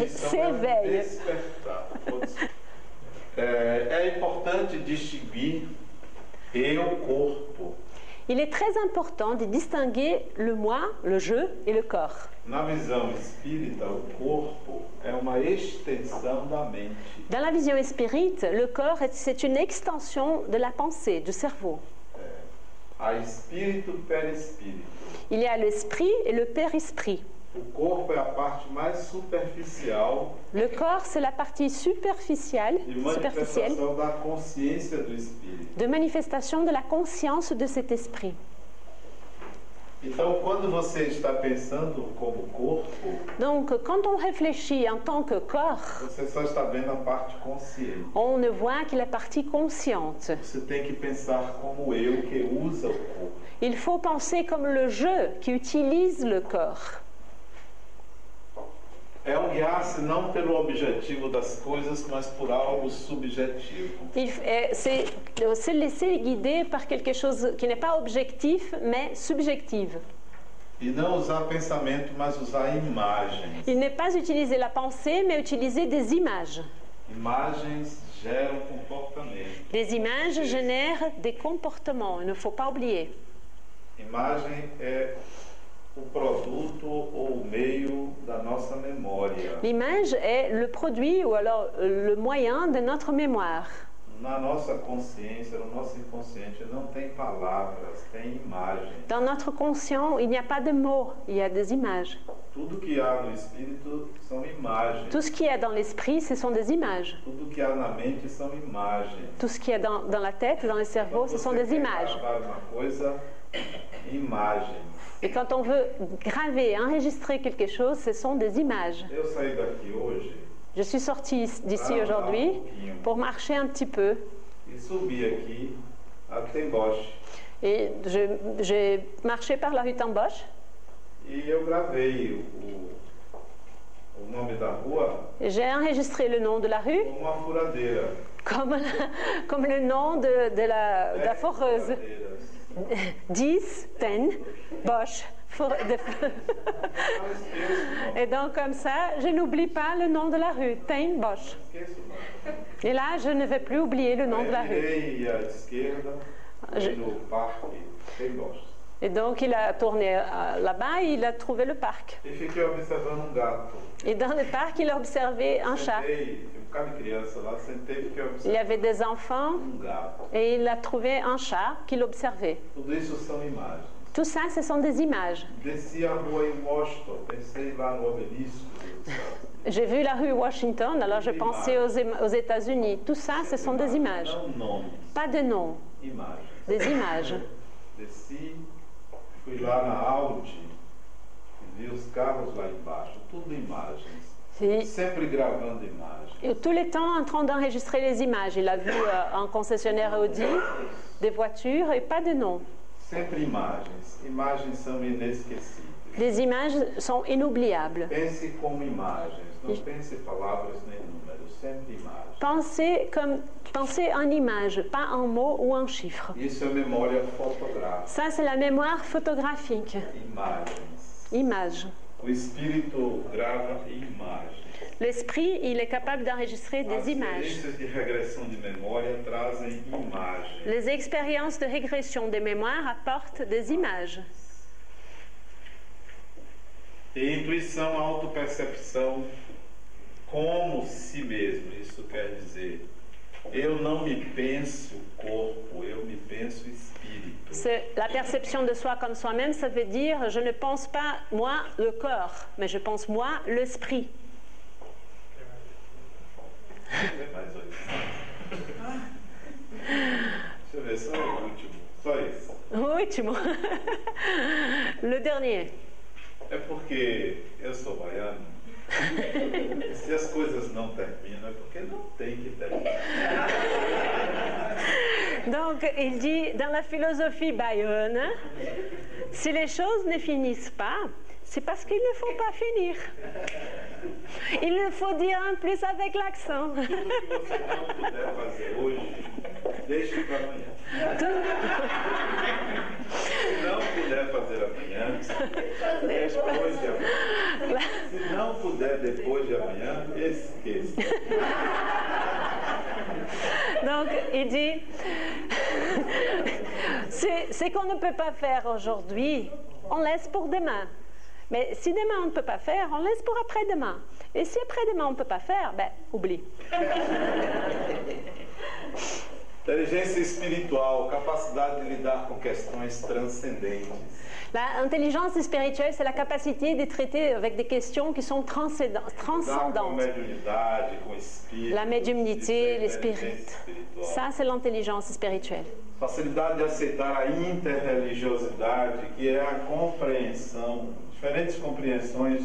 s'éveille. despertar. É, é importante distinguir eu, corpo. Il est très important de distinguer le moi, le je et le corps. Dans la vision espírite, le corps, est- c'est une extension de la pensée, du cerveau. Il y a l'esprit et le père-esprit. O corpo é a parte mais superficial Le corps, c'est la partie superficielle, de superficielle de manifestation de la conscience de cet esprit. Então, quando você está pensando como corpo, Donc, quand on réfléchit en tant que corps, você só está vendo a parte consciente. on ne voit que la partie consciente. Você tem que pensar como eu que usa o corpo. Il faut penser comme le je qui utilise le corps. É um guiar-se não pelo objetivo das coisas, mas por algo subjetivo. C'est euh, se laisser guider par quelque chose qui n'est pas objectif, mais subjectif. E não usar pensamento, mas usar imagens. Il n'est pas utiliser la pensée, mais utiliser des images. Imagens geram comportamento. Les images génèrent des comportements, il ne faut pas oublier. Imagem é o produto ou o meio da nossa memória. L'image est le produit ou alors euh, le moyen de notre mémoire. Na nossa consciência, no nosso inconsciente, não tem palavras, tem imagens. Dans notre conscient, il n'y a pas de mots, il y a des images. Tudo que há no espírito são imagens. Tout ce qu'il y a dans l'esprit, ce sont des images. Tudo que há na mente são imagens. Tout ce qu'il y a dans, dans la tête, dans le cerveau, ce sont des images. uma coisa. Et quand on veut graver, enregistrer quelque chose, ce sont des images. Je suis sortie d'ici Ah, aujourd'hui pouquinho. pour marcher un petit peu. e. Et j'ai marché par la rue Tamboche E et j'ai enregistré le nom de la rue comme, la- comme le nom de, de la, de la foreuse. Furadeiras. 10, 10, Bosch. Et donc comme ça, je n'oublie pas le nom de la rue, 10 Bosch. Et là, je ne vais plus oublier le nom de la rue. Je- Et donc il a tourné euh, là-bas et il a trouvé le parc. Et dans le parc, il a observé un chat. Il y avait des enfants et il a trouvé un chat qu'il observait. Tout ça, ce sont des images. J'ai vu la rue Washington, alors je pensais aux, aux États-Unis. Tout ça, ce sont des images. Pas de noms, imagens. des images. Fui lá na Audi e vi os carros lá embaixo, tudo imagens. Et- Sempre gravando imagens. et tout le temps en train d'enregistrer les images. Il a vu euh, un concessionnaire Audi, des voitures et pas de noms. Sempre imagens. Imagens são inesquecíveis. Les images sont inoubliables. Pense como imagens, não pense palavras nem números, sempre imagens. Pensez comme pensez en image, pas en mots ou en chiffres. Ça, c'est la mémoire photographique. Image. L'esprit, il est capable d'enregistrer des images. Les expériences de régression des mémoires apportent des images. E intuição, autopercepção como si mesmo. Isso quer dizer, eu não me penso corpo, eu me penso espírito. C'est la perception de soi comme soi-même, ça veut dire je ne pense pas moi le corps, mais je pense moi l'esprit. Último. Le dernier. É porque eu sou baiano. Se as coisas não terminam, é porque não tem que terminar. Donc, il dit dans la philosophie bayonne, si les choses ne finissent pas, c'est parce qu'il ne faut pas finir. Il le faut dire en plus avec l'accent. Puder fazer hoje, deixe para amanhã. Se não puder fazer amanhã, depois de amanhã. Se não puder depois de amanhã, esqueça. Donc, il dit, ce qu'on ne peut pas faire aujourd'hui, on laisse pour demain. Mais si demain on ne peut pas faire, on laisse pour après-demain. Et si après-demain on ne peut pas faire, ben, oublie. Inteligência espiritual, capacidade de lidar com questões transcendentes. L'intelligence spirituelle, c'est la capacité de traiter avec des questions qui sont transcendantes. La médiumnité, inteligência espiritual. Ça, c'est l'intelligence spirituelle. Facilidade de aceitar a interreligiosidade, que é a compreensão, diferentes compreensões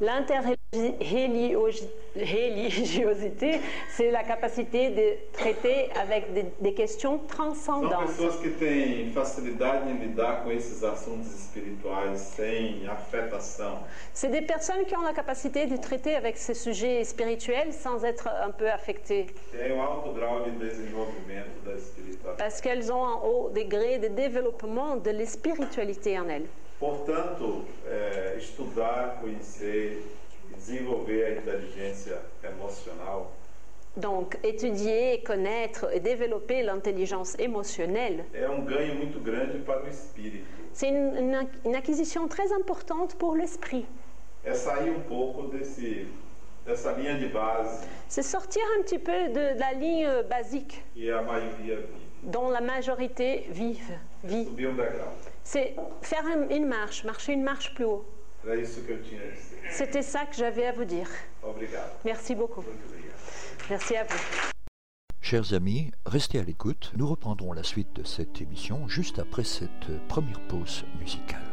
L'interreligiosité, c'est la capacité de traiter avec des, des questions São transcendantes. pessoas que têm facilidade em lidar com esses assuntos espirituais sem afetação. C'est des personnes qui ont la capacité de traiter avec ces sujets spirituels sans être un peu affectées, parce qu'elles ont un haut degré de développement de la spiritualité en elles. Portanto, é, estudar, conhecer e desenvolver a inteligência emocional Donc, étudier, connaître et développer l'intelligence émotionnelle, é um ganho muito grande para o espírito. c'est une, une- une acquisition très importante pour l'esprit. É sair um pouco desse, dessa linha de base C'est sortir un petit peu de la ligne basique que a maioria vive. dont la majorité vive, vit. Subir um degrau. C'est faire un- une marche, marcher une marche plus haut. C'était ça que j'avais à vous dire. Merci beaucoup. Merci à vous. Chers amis, restez à l'écoute. Nous reprendrons la suite de cette émission juste après cette première pause musicale.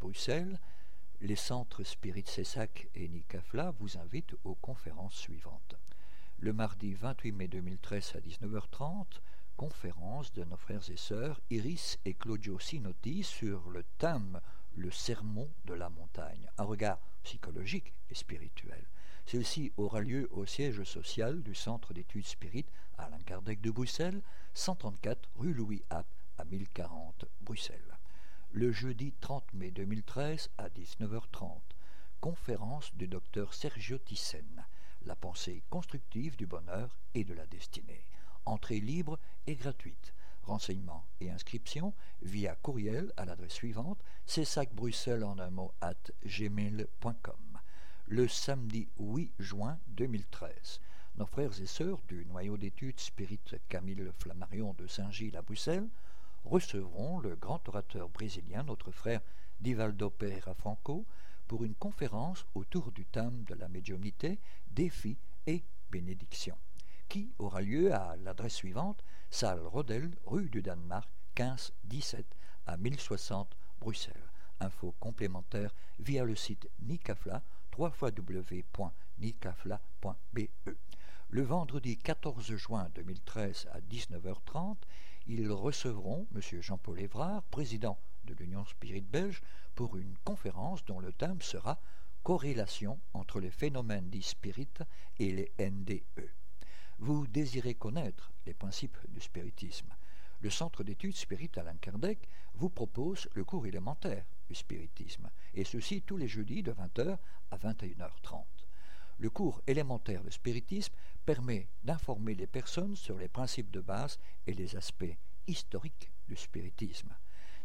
Bruxelles, les centres Spirit Cessac et Nicafla vous invitent aux conférences suivantes. Le mardi 28 mai 2013 à 19h30, conférence de nos frères et sœurs Iris et Claudio Sinotti sur le thème Le sermon de la montagne, un regard psychologique et spirituel. Celle-ci aura lieu au siège social du Centre d'études spirites Alain Kardec de Bruxelles, 134 rue Louis App à 1040 Bruxelles. Le jeudi 30 mai 2013 à 19h30, conférence du docteur Sergio Thyssen, La pensée constructive du bonheur et de la destinée. Entrée libre et gratuite. Renseignements et inscriptions via courriel à l'adresse suivante Bruxelles en un mot at gmail.com. Le samedi 8 juin 2013, nos frères et sœurs du noyau d'études Spirit Camille Flammarion de Saint-Gilles à Bruxelles recevront le grand orateur brésilien, notre frère Divaldo Pereira Franco, pour une conférence autour du thème de la médiumnité, défis et bénédictions qui aura lieu à l'adresse suivante, salle Rodel, rue du Danemark, 15 17 à 1060 Bruxelles. Info complémentaire via le site Nicafla, www.nicafla.be. Le vendredi 14 juin 2013 à 19h30, ils recevront M. Jean-Paul Évrard, président de l'Union Spirit Belge, pour une conférence dont le thème sera Corrélation entre les phénomènes dits spirit et les NDE vous désirez connaître les principes du spiritisme. Le Centre d'études Spirit Alain Kardec vous propose le cours élémentaire du spiritisme, et ceci tous les jeudis de 20h à 21h30. Le cours élémentaire de spiritisme permet d'informer les personnes sur les principes de base et les aspects historiques du spiritisme.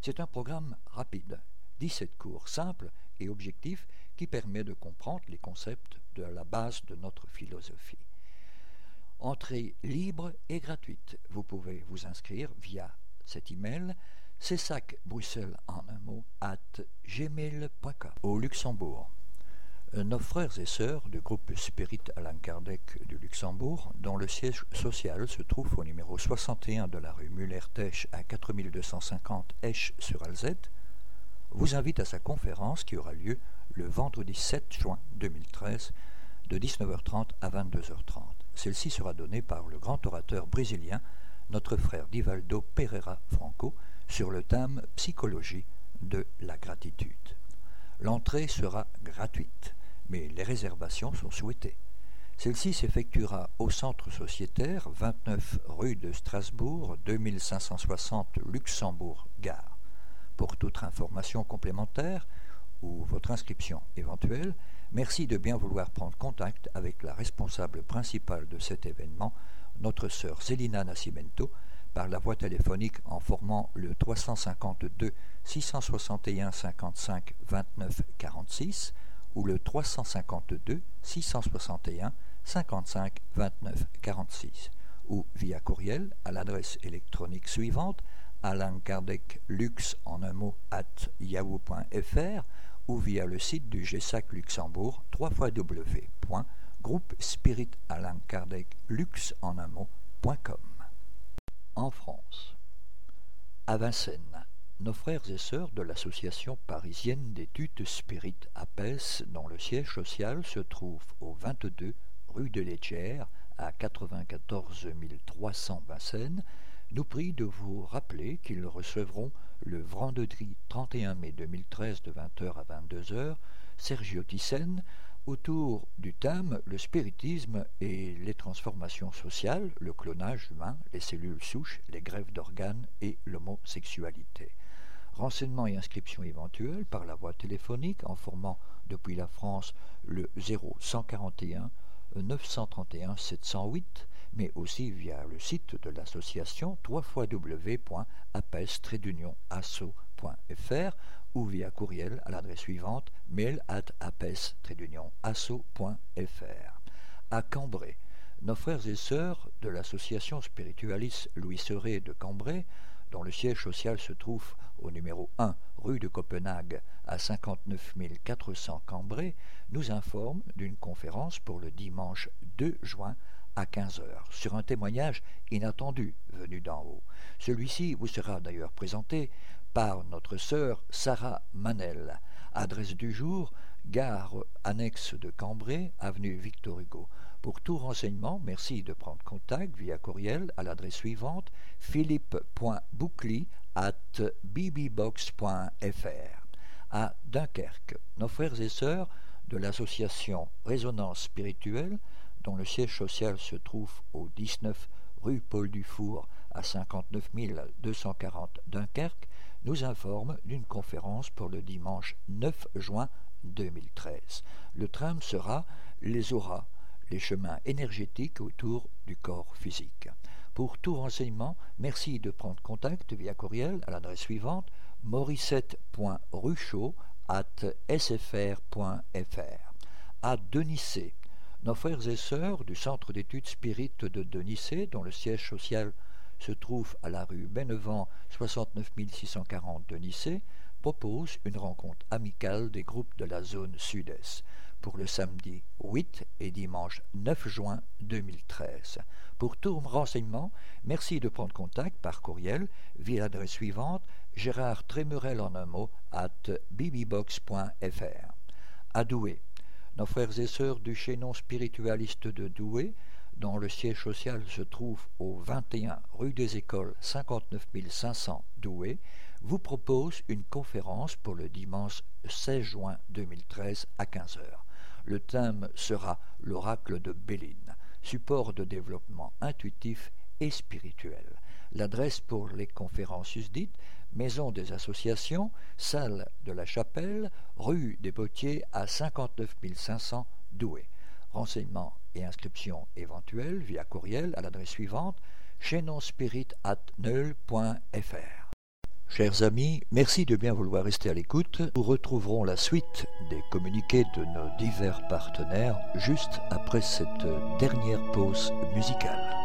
C'est un programme rapide, 17 cours simples et objectifs qui permet de comprendre les concepts de la base de notre philosophie. Entrée libre et gratuite. Vous pouvez vous inscrire via cet email sac Bruxelles en un mot at gmail.com. Au Luxembourg, nos frères et sœurs du groupe Spirit Alain Kardec du Luxembourg, dont le siège social se trouve au numéro 61 de la rue Muller-Tesch à 4250 Esch sur Alzette, vous invitent à sa conférence qui aura lieu le vendredi 7 juin 2013 de 19h30 à 22h30. Celle-ci sera donnée par le grand orateur brésilien, notre frère Divaldo Pereira Franco, sur le thème Psychologie de la gratitude. L'entrée sera gratuite, mais les réservations sont souhaitées. Celle-ci s'effectuera au centre sociétaire 29 rue de Strasbourg 2560 Luxembourg Gare. Pour toute information complémentaire ou votre inscription éventuelle, Merci de bien vouloir prendre contact avec la responsable principale de cet événement, notre sœur Zelina Nascimento, par la voie téléphonique en formant le 352 661 55 29 46 ou le 352 661 55 29 46 ou via courriel à l'adresse électronique suivante Alain Kardec Lux en un mot at yahoo.fr ou via le site du GESAC Luxembourg Lux en un mot.com. En France, à Vincennes, nos frères et sœurs de l'association parisienne d'études Spirit APES, dont le siège social se trouve au 22 rue de l'Étière à 94 300 Vincennes, nous prient de vous rappeler qu'ils recevront le vendredi 31 mai 2013 de 20h à 22h Sergio Thyssen autour du thème le spiritisme et les transformations sociales, le clonage humain, les cellules souches, les grèves d'organes et l'homosexualité. Renseignements et inscriptions éventuelles par la voie téléphonique en formant depuis la France le 0141 931 708 mais aussi via le site de l'association www.apes-asso.fr ou via courriel à l'adresse suivante mail at apes-asso.fr. À Cambrai, nos frères et sœurs de l'association spiritualiste Louis Serré de Cambrai, dont le siège social se trouve au numéro 1 rue de Copenhague à 59 400 Cambrai, nous informe d'une conférence pour le dimanche 2 juin à 15 heures sur un témoignage inattendu venu d'en haut. Celui-ci vous sera d'ailleurs présenté par notre sœur Sarah Manel. Adresse du jour gare annexe de Cambrai, avenue Victor Hugo. Pour tout renseignement, merci de prendre contact via courriel à l'adresse suivante philippe.boucli at bbbox.fr. À Dunkerque, nos frères et sœurs de l'association Résonance spirituelle, dont le siège social se trouve au 19 rue Paul Dufour à 59 240 Dunkerque, nous informent d'une conférence pour le dimanche 9 juin 2013. Le tram sera les auras, les chemins énergétiques autour du corps physique. Pour tout renseignement, merci de prendre contact via courriel à l'adresse suivante morissette.ruchot at sfr.fr. À Denicé, nos frères et sœurs du Centre d'études spirites de Denicé, dont le siège social se trouve à la rue Bennevent 69 640 Denicé, propose une rencontre amicale des groupes de la zone sud-est pour le samedi 8 et dimanche 9 juin 2013. Pour tout renseignement, merci de prendre contact par courriel via l'adresse suivante Gérard Trémurel en un mot at bbbox.fr. À Douai, nos frères et sœurs du chaînon spiritualiste de Douai, dont le siège social se trouve au 21 rue des Écoles 59 500 Douai, vous propose une conférence pour le dimanche 16 juin 2013 à 15h. Le thème sera l'oracle de Béline, support de développement intuitif et spirituel. L'adresse pour les conférences susdites, Maison des Associations, salle de la Chapelle, rue des Potiers à 59 500 Douai. Renseignements et inscriptions éventuelles via courriel à l'adresse suivante chaînonspirit.neul.fr. Chers amis, merci de bien vouloir rester à l'écoute. Nous retrouverons la suite des communiqués de nos divers partenaires juste après cette dernière pause musicale.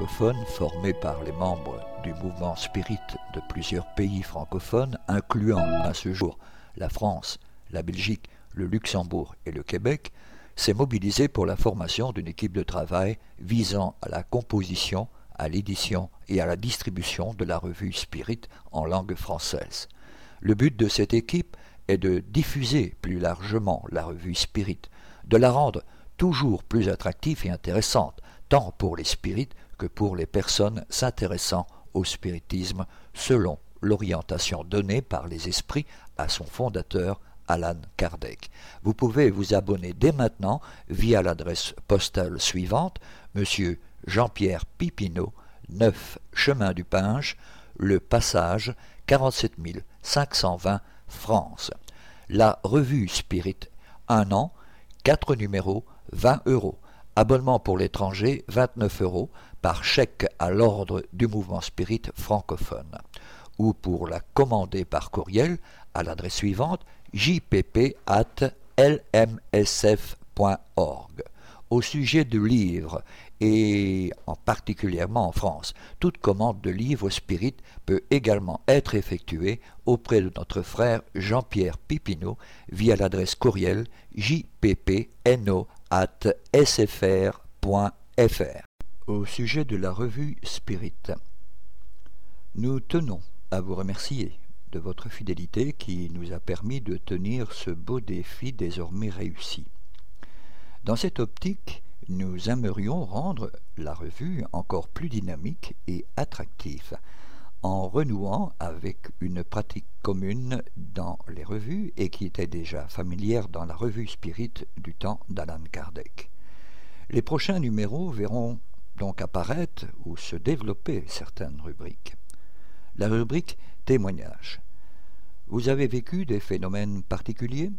Francophone formé par les membres du mouvement spirit de plusieurs pays francophones, incluant à ce jour la France, la Belgique, le Luxembourg et le Québec, s'est mobilisé pour la formation d'une équipe de travail visant à la composition, à l'édition et à la distribution de la revue Spirit en langue française. Le but de cette équipe est de diffuser plus largement la revue Spirit, de la rendre toujours plus attractive et intéressante, tant pour les spirites que pour les personnes s'intéressant au spiritisme selon l'orientation donnée par les esprits à son fondateur Alan Kardec. Vous pouvez vous abonner dès maintenant via l'adresse postale suivante, Monsieur Jean-Pierre Pipineau, 9 Chemin du Pinge, Le Passage, 47 520 France. La revue Spirit, un an, quatre numéros, 20 euros. Abonnement pour l'étranger, 29 euros par chèque à l'ordre du mouvement spirit francophone. Ou pour la commander par courriel à l'adresse suivante jpp lmsf.org. Au sujet du livre, et en particulièrement en France, toute commande de livre spirit peut également être effectuée auprès de notre frère Jean-Pierre Pipineau via l'adresse courriel jppno at sfr.fr. Au sujet de la revue Spirit. Nous tenons à vous remercier de votre fidélité qui nous a permis de tenir ce beau défi désormais réussi. Dans cette optique, nous aimerions rendre la revue encore plus dynamique et attractive en renouant avec une pratique commune dans les revues et qui était déjà familière dans la revue Spirit du temps d'Alan Kardec. Les prochains numéros verront donc apparaître ou se développer certaines rubriques. La rubrique témoignage. Vous avez vécu des phénomènes particuliers?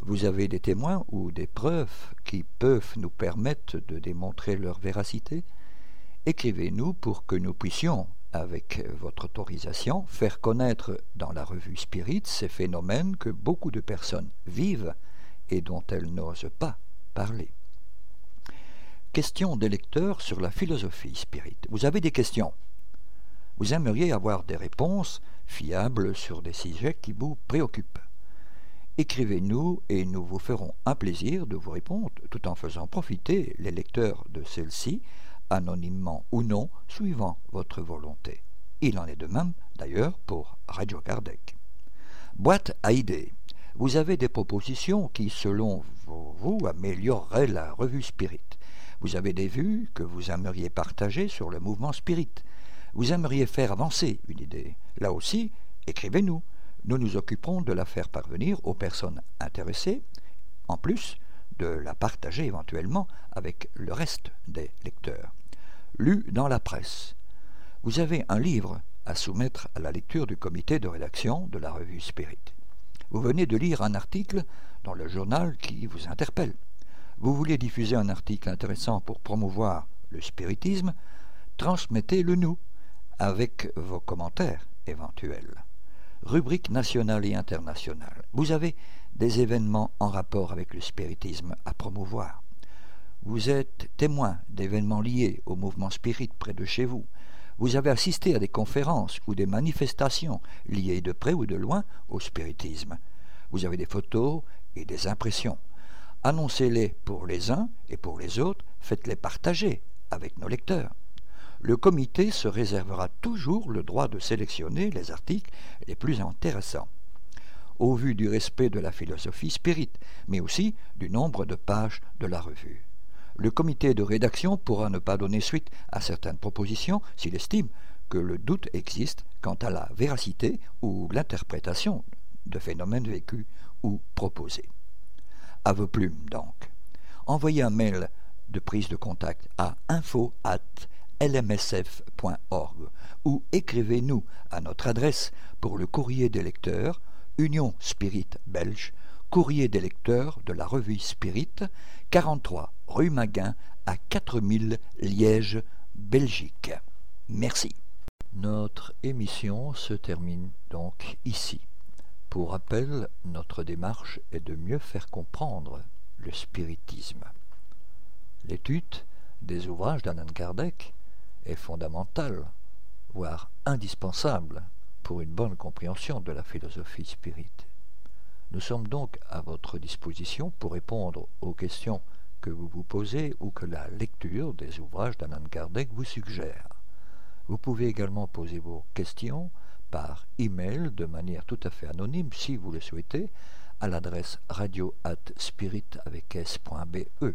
Vous avez des témoins ou des preuves qui peuvent nous permettre de démontrer leur véracité? Écrivez-nous pour que nous puissions, avec votre autorisation, faire connaître dans la revue Spirit ces phénomènes que beaucoup de personnes vivent et dont elles n'osent pas parler. Question des lecteurs sur la philosophie spirit. Vous avez des questions? Vous aimeriez avoir des réponses fiables sur des sujets qui vous préoccupent. Écrivez-nous et nous vous ferons un plaisir de vous répondre tout en faisant profiter les lecteurs de celle-ci anonymement ou non, suivant votre volonté. Il en est de même, d'ailleurs, pour Radio Kardec. Boîte à idées. Vous avez des propositions qui, selon vous, amélioreraient la revue Spirit. Vous avez des vues que vous aimeriez partager sur le mouvement Spirit. Vous aimeriez faire avancer une idée. Là aussi, écrivez-nous. Nous nous occuperons de la faire parvenir aux personnes intéressées. En plus, de la partager éventuellement avec le reste des lecteurs. Lu dans la presse. Vous avez un livre à soumettre à la lecture du comité de rédaction de la revue Spirit. Vous venez de lire un article dans le journal qui vous interpelle. Vous voulez diffuser un article intéressant pour promouvoir le spiritisme, transmettez-le nous avec vos commentaires éventuels. Rubrique nationale et internationale. Vous avez des événements en rapport avec le spiritisme à promouvoir. Vous êtes témoin d'événements liés au mouvement spirit près de chez vous. Vous avez assisté à des conférences ou des manifestations liées de près ou de loin au spiritisme. Vous avez des photos et des impressions. Annoncez-les pour les uns et pour les autres, faites-les partager avec nos lecteurs. Le comité se réservera toujours le droit de sélectionner les articles les plus intéressants au vu du respect de la philosophie spirit, mais aussi du nombre de pages de la revue. Le comité de rédaction pourra ne pas donner suite à certaines propositions s'il estime que le doute existe quant à la véracité ou l'interprétation de phénomènes vécus ou proposés. À vos plumes donc. Envoyez un mail de prise de contact à info lmsf.org ou écrivez-nous à notre adresse pour le courrier des lecteurs Union Spirit Belge, courrier des lecteurs de la revue Spirit, 43 rue Maguin à 4000 Liège, Belgique. Merci. Notre émission se termine donc ici. Pour rappel, notre démarche est de mieux faire comprendre le spiritisme. L'étude des ouvrages d'Alan Kardec est fondamentale, voire indispensable pour une bonne compréhension de la philosophie spirit. Nous sommes donc à votre disposition pour répondre aux questions que vous vous posez ou que la lecture des ouvrages d'Alan Kardec vous suggère. Vous pouvez également poser vos questions par email de manière tout à fait anonyme si vous le souhaitez à l'adresse radio at spirit avec s.be.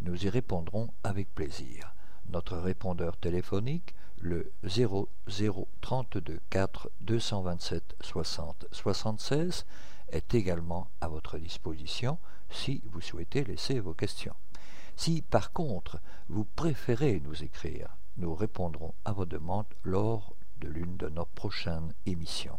Nous y répondrons avec plaisir. Notre répondeur téléphonique le 0032 4 227 60 76 est également à votre disposition si vous souhaitez laisser vos questions. Si par contre vous préférez nous écrire, nous répondrons à vos demandes lors de l'une de nos prochaines émissions.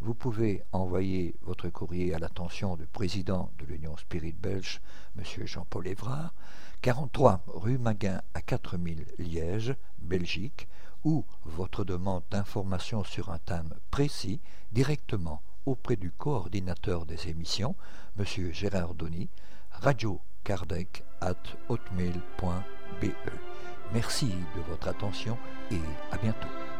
Vous pouvez envoyer votre courrier à l'attention du président de l'Union Spirit Belge, M. Jean-Paul Évrard, 43 rue Maguin à 4000 Liège, Belgique, ou votre demande d'information sur un thème précis directement auprès du coordinateur des émissions, M. Gérard Donny, radiokardec at hotmail.be. Merci de votre attention et à bientôt.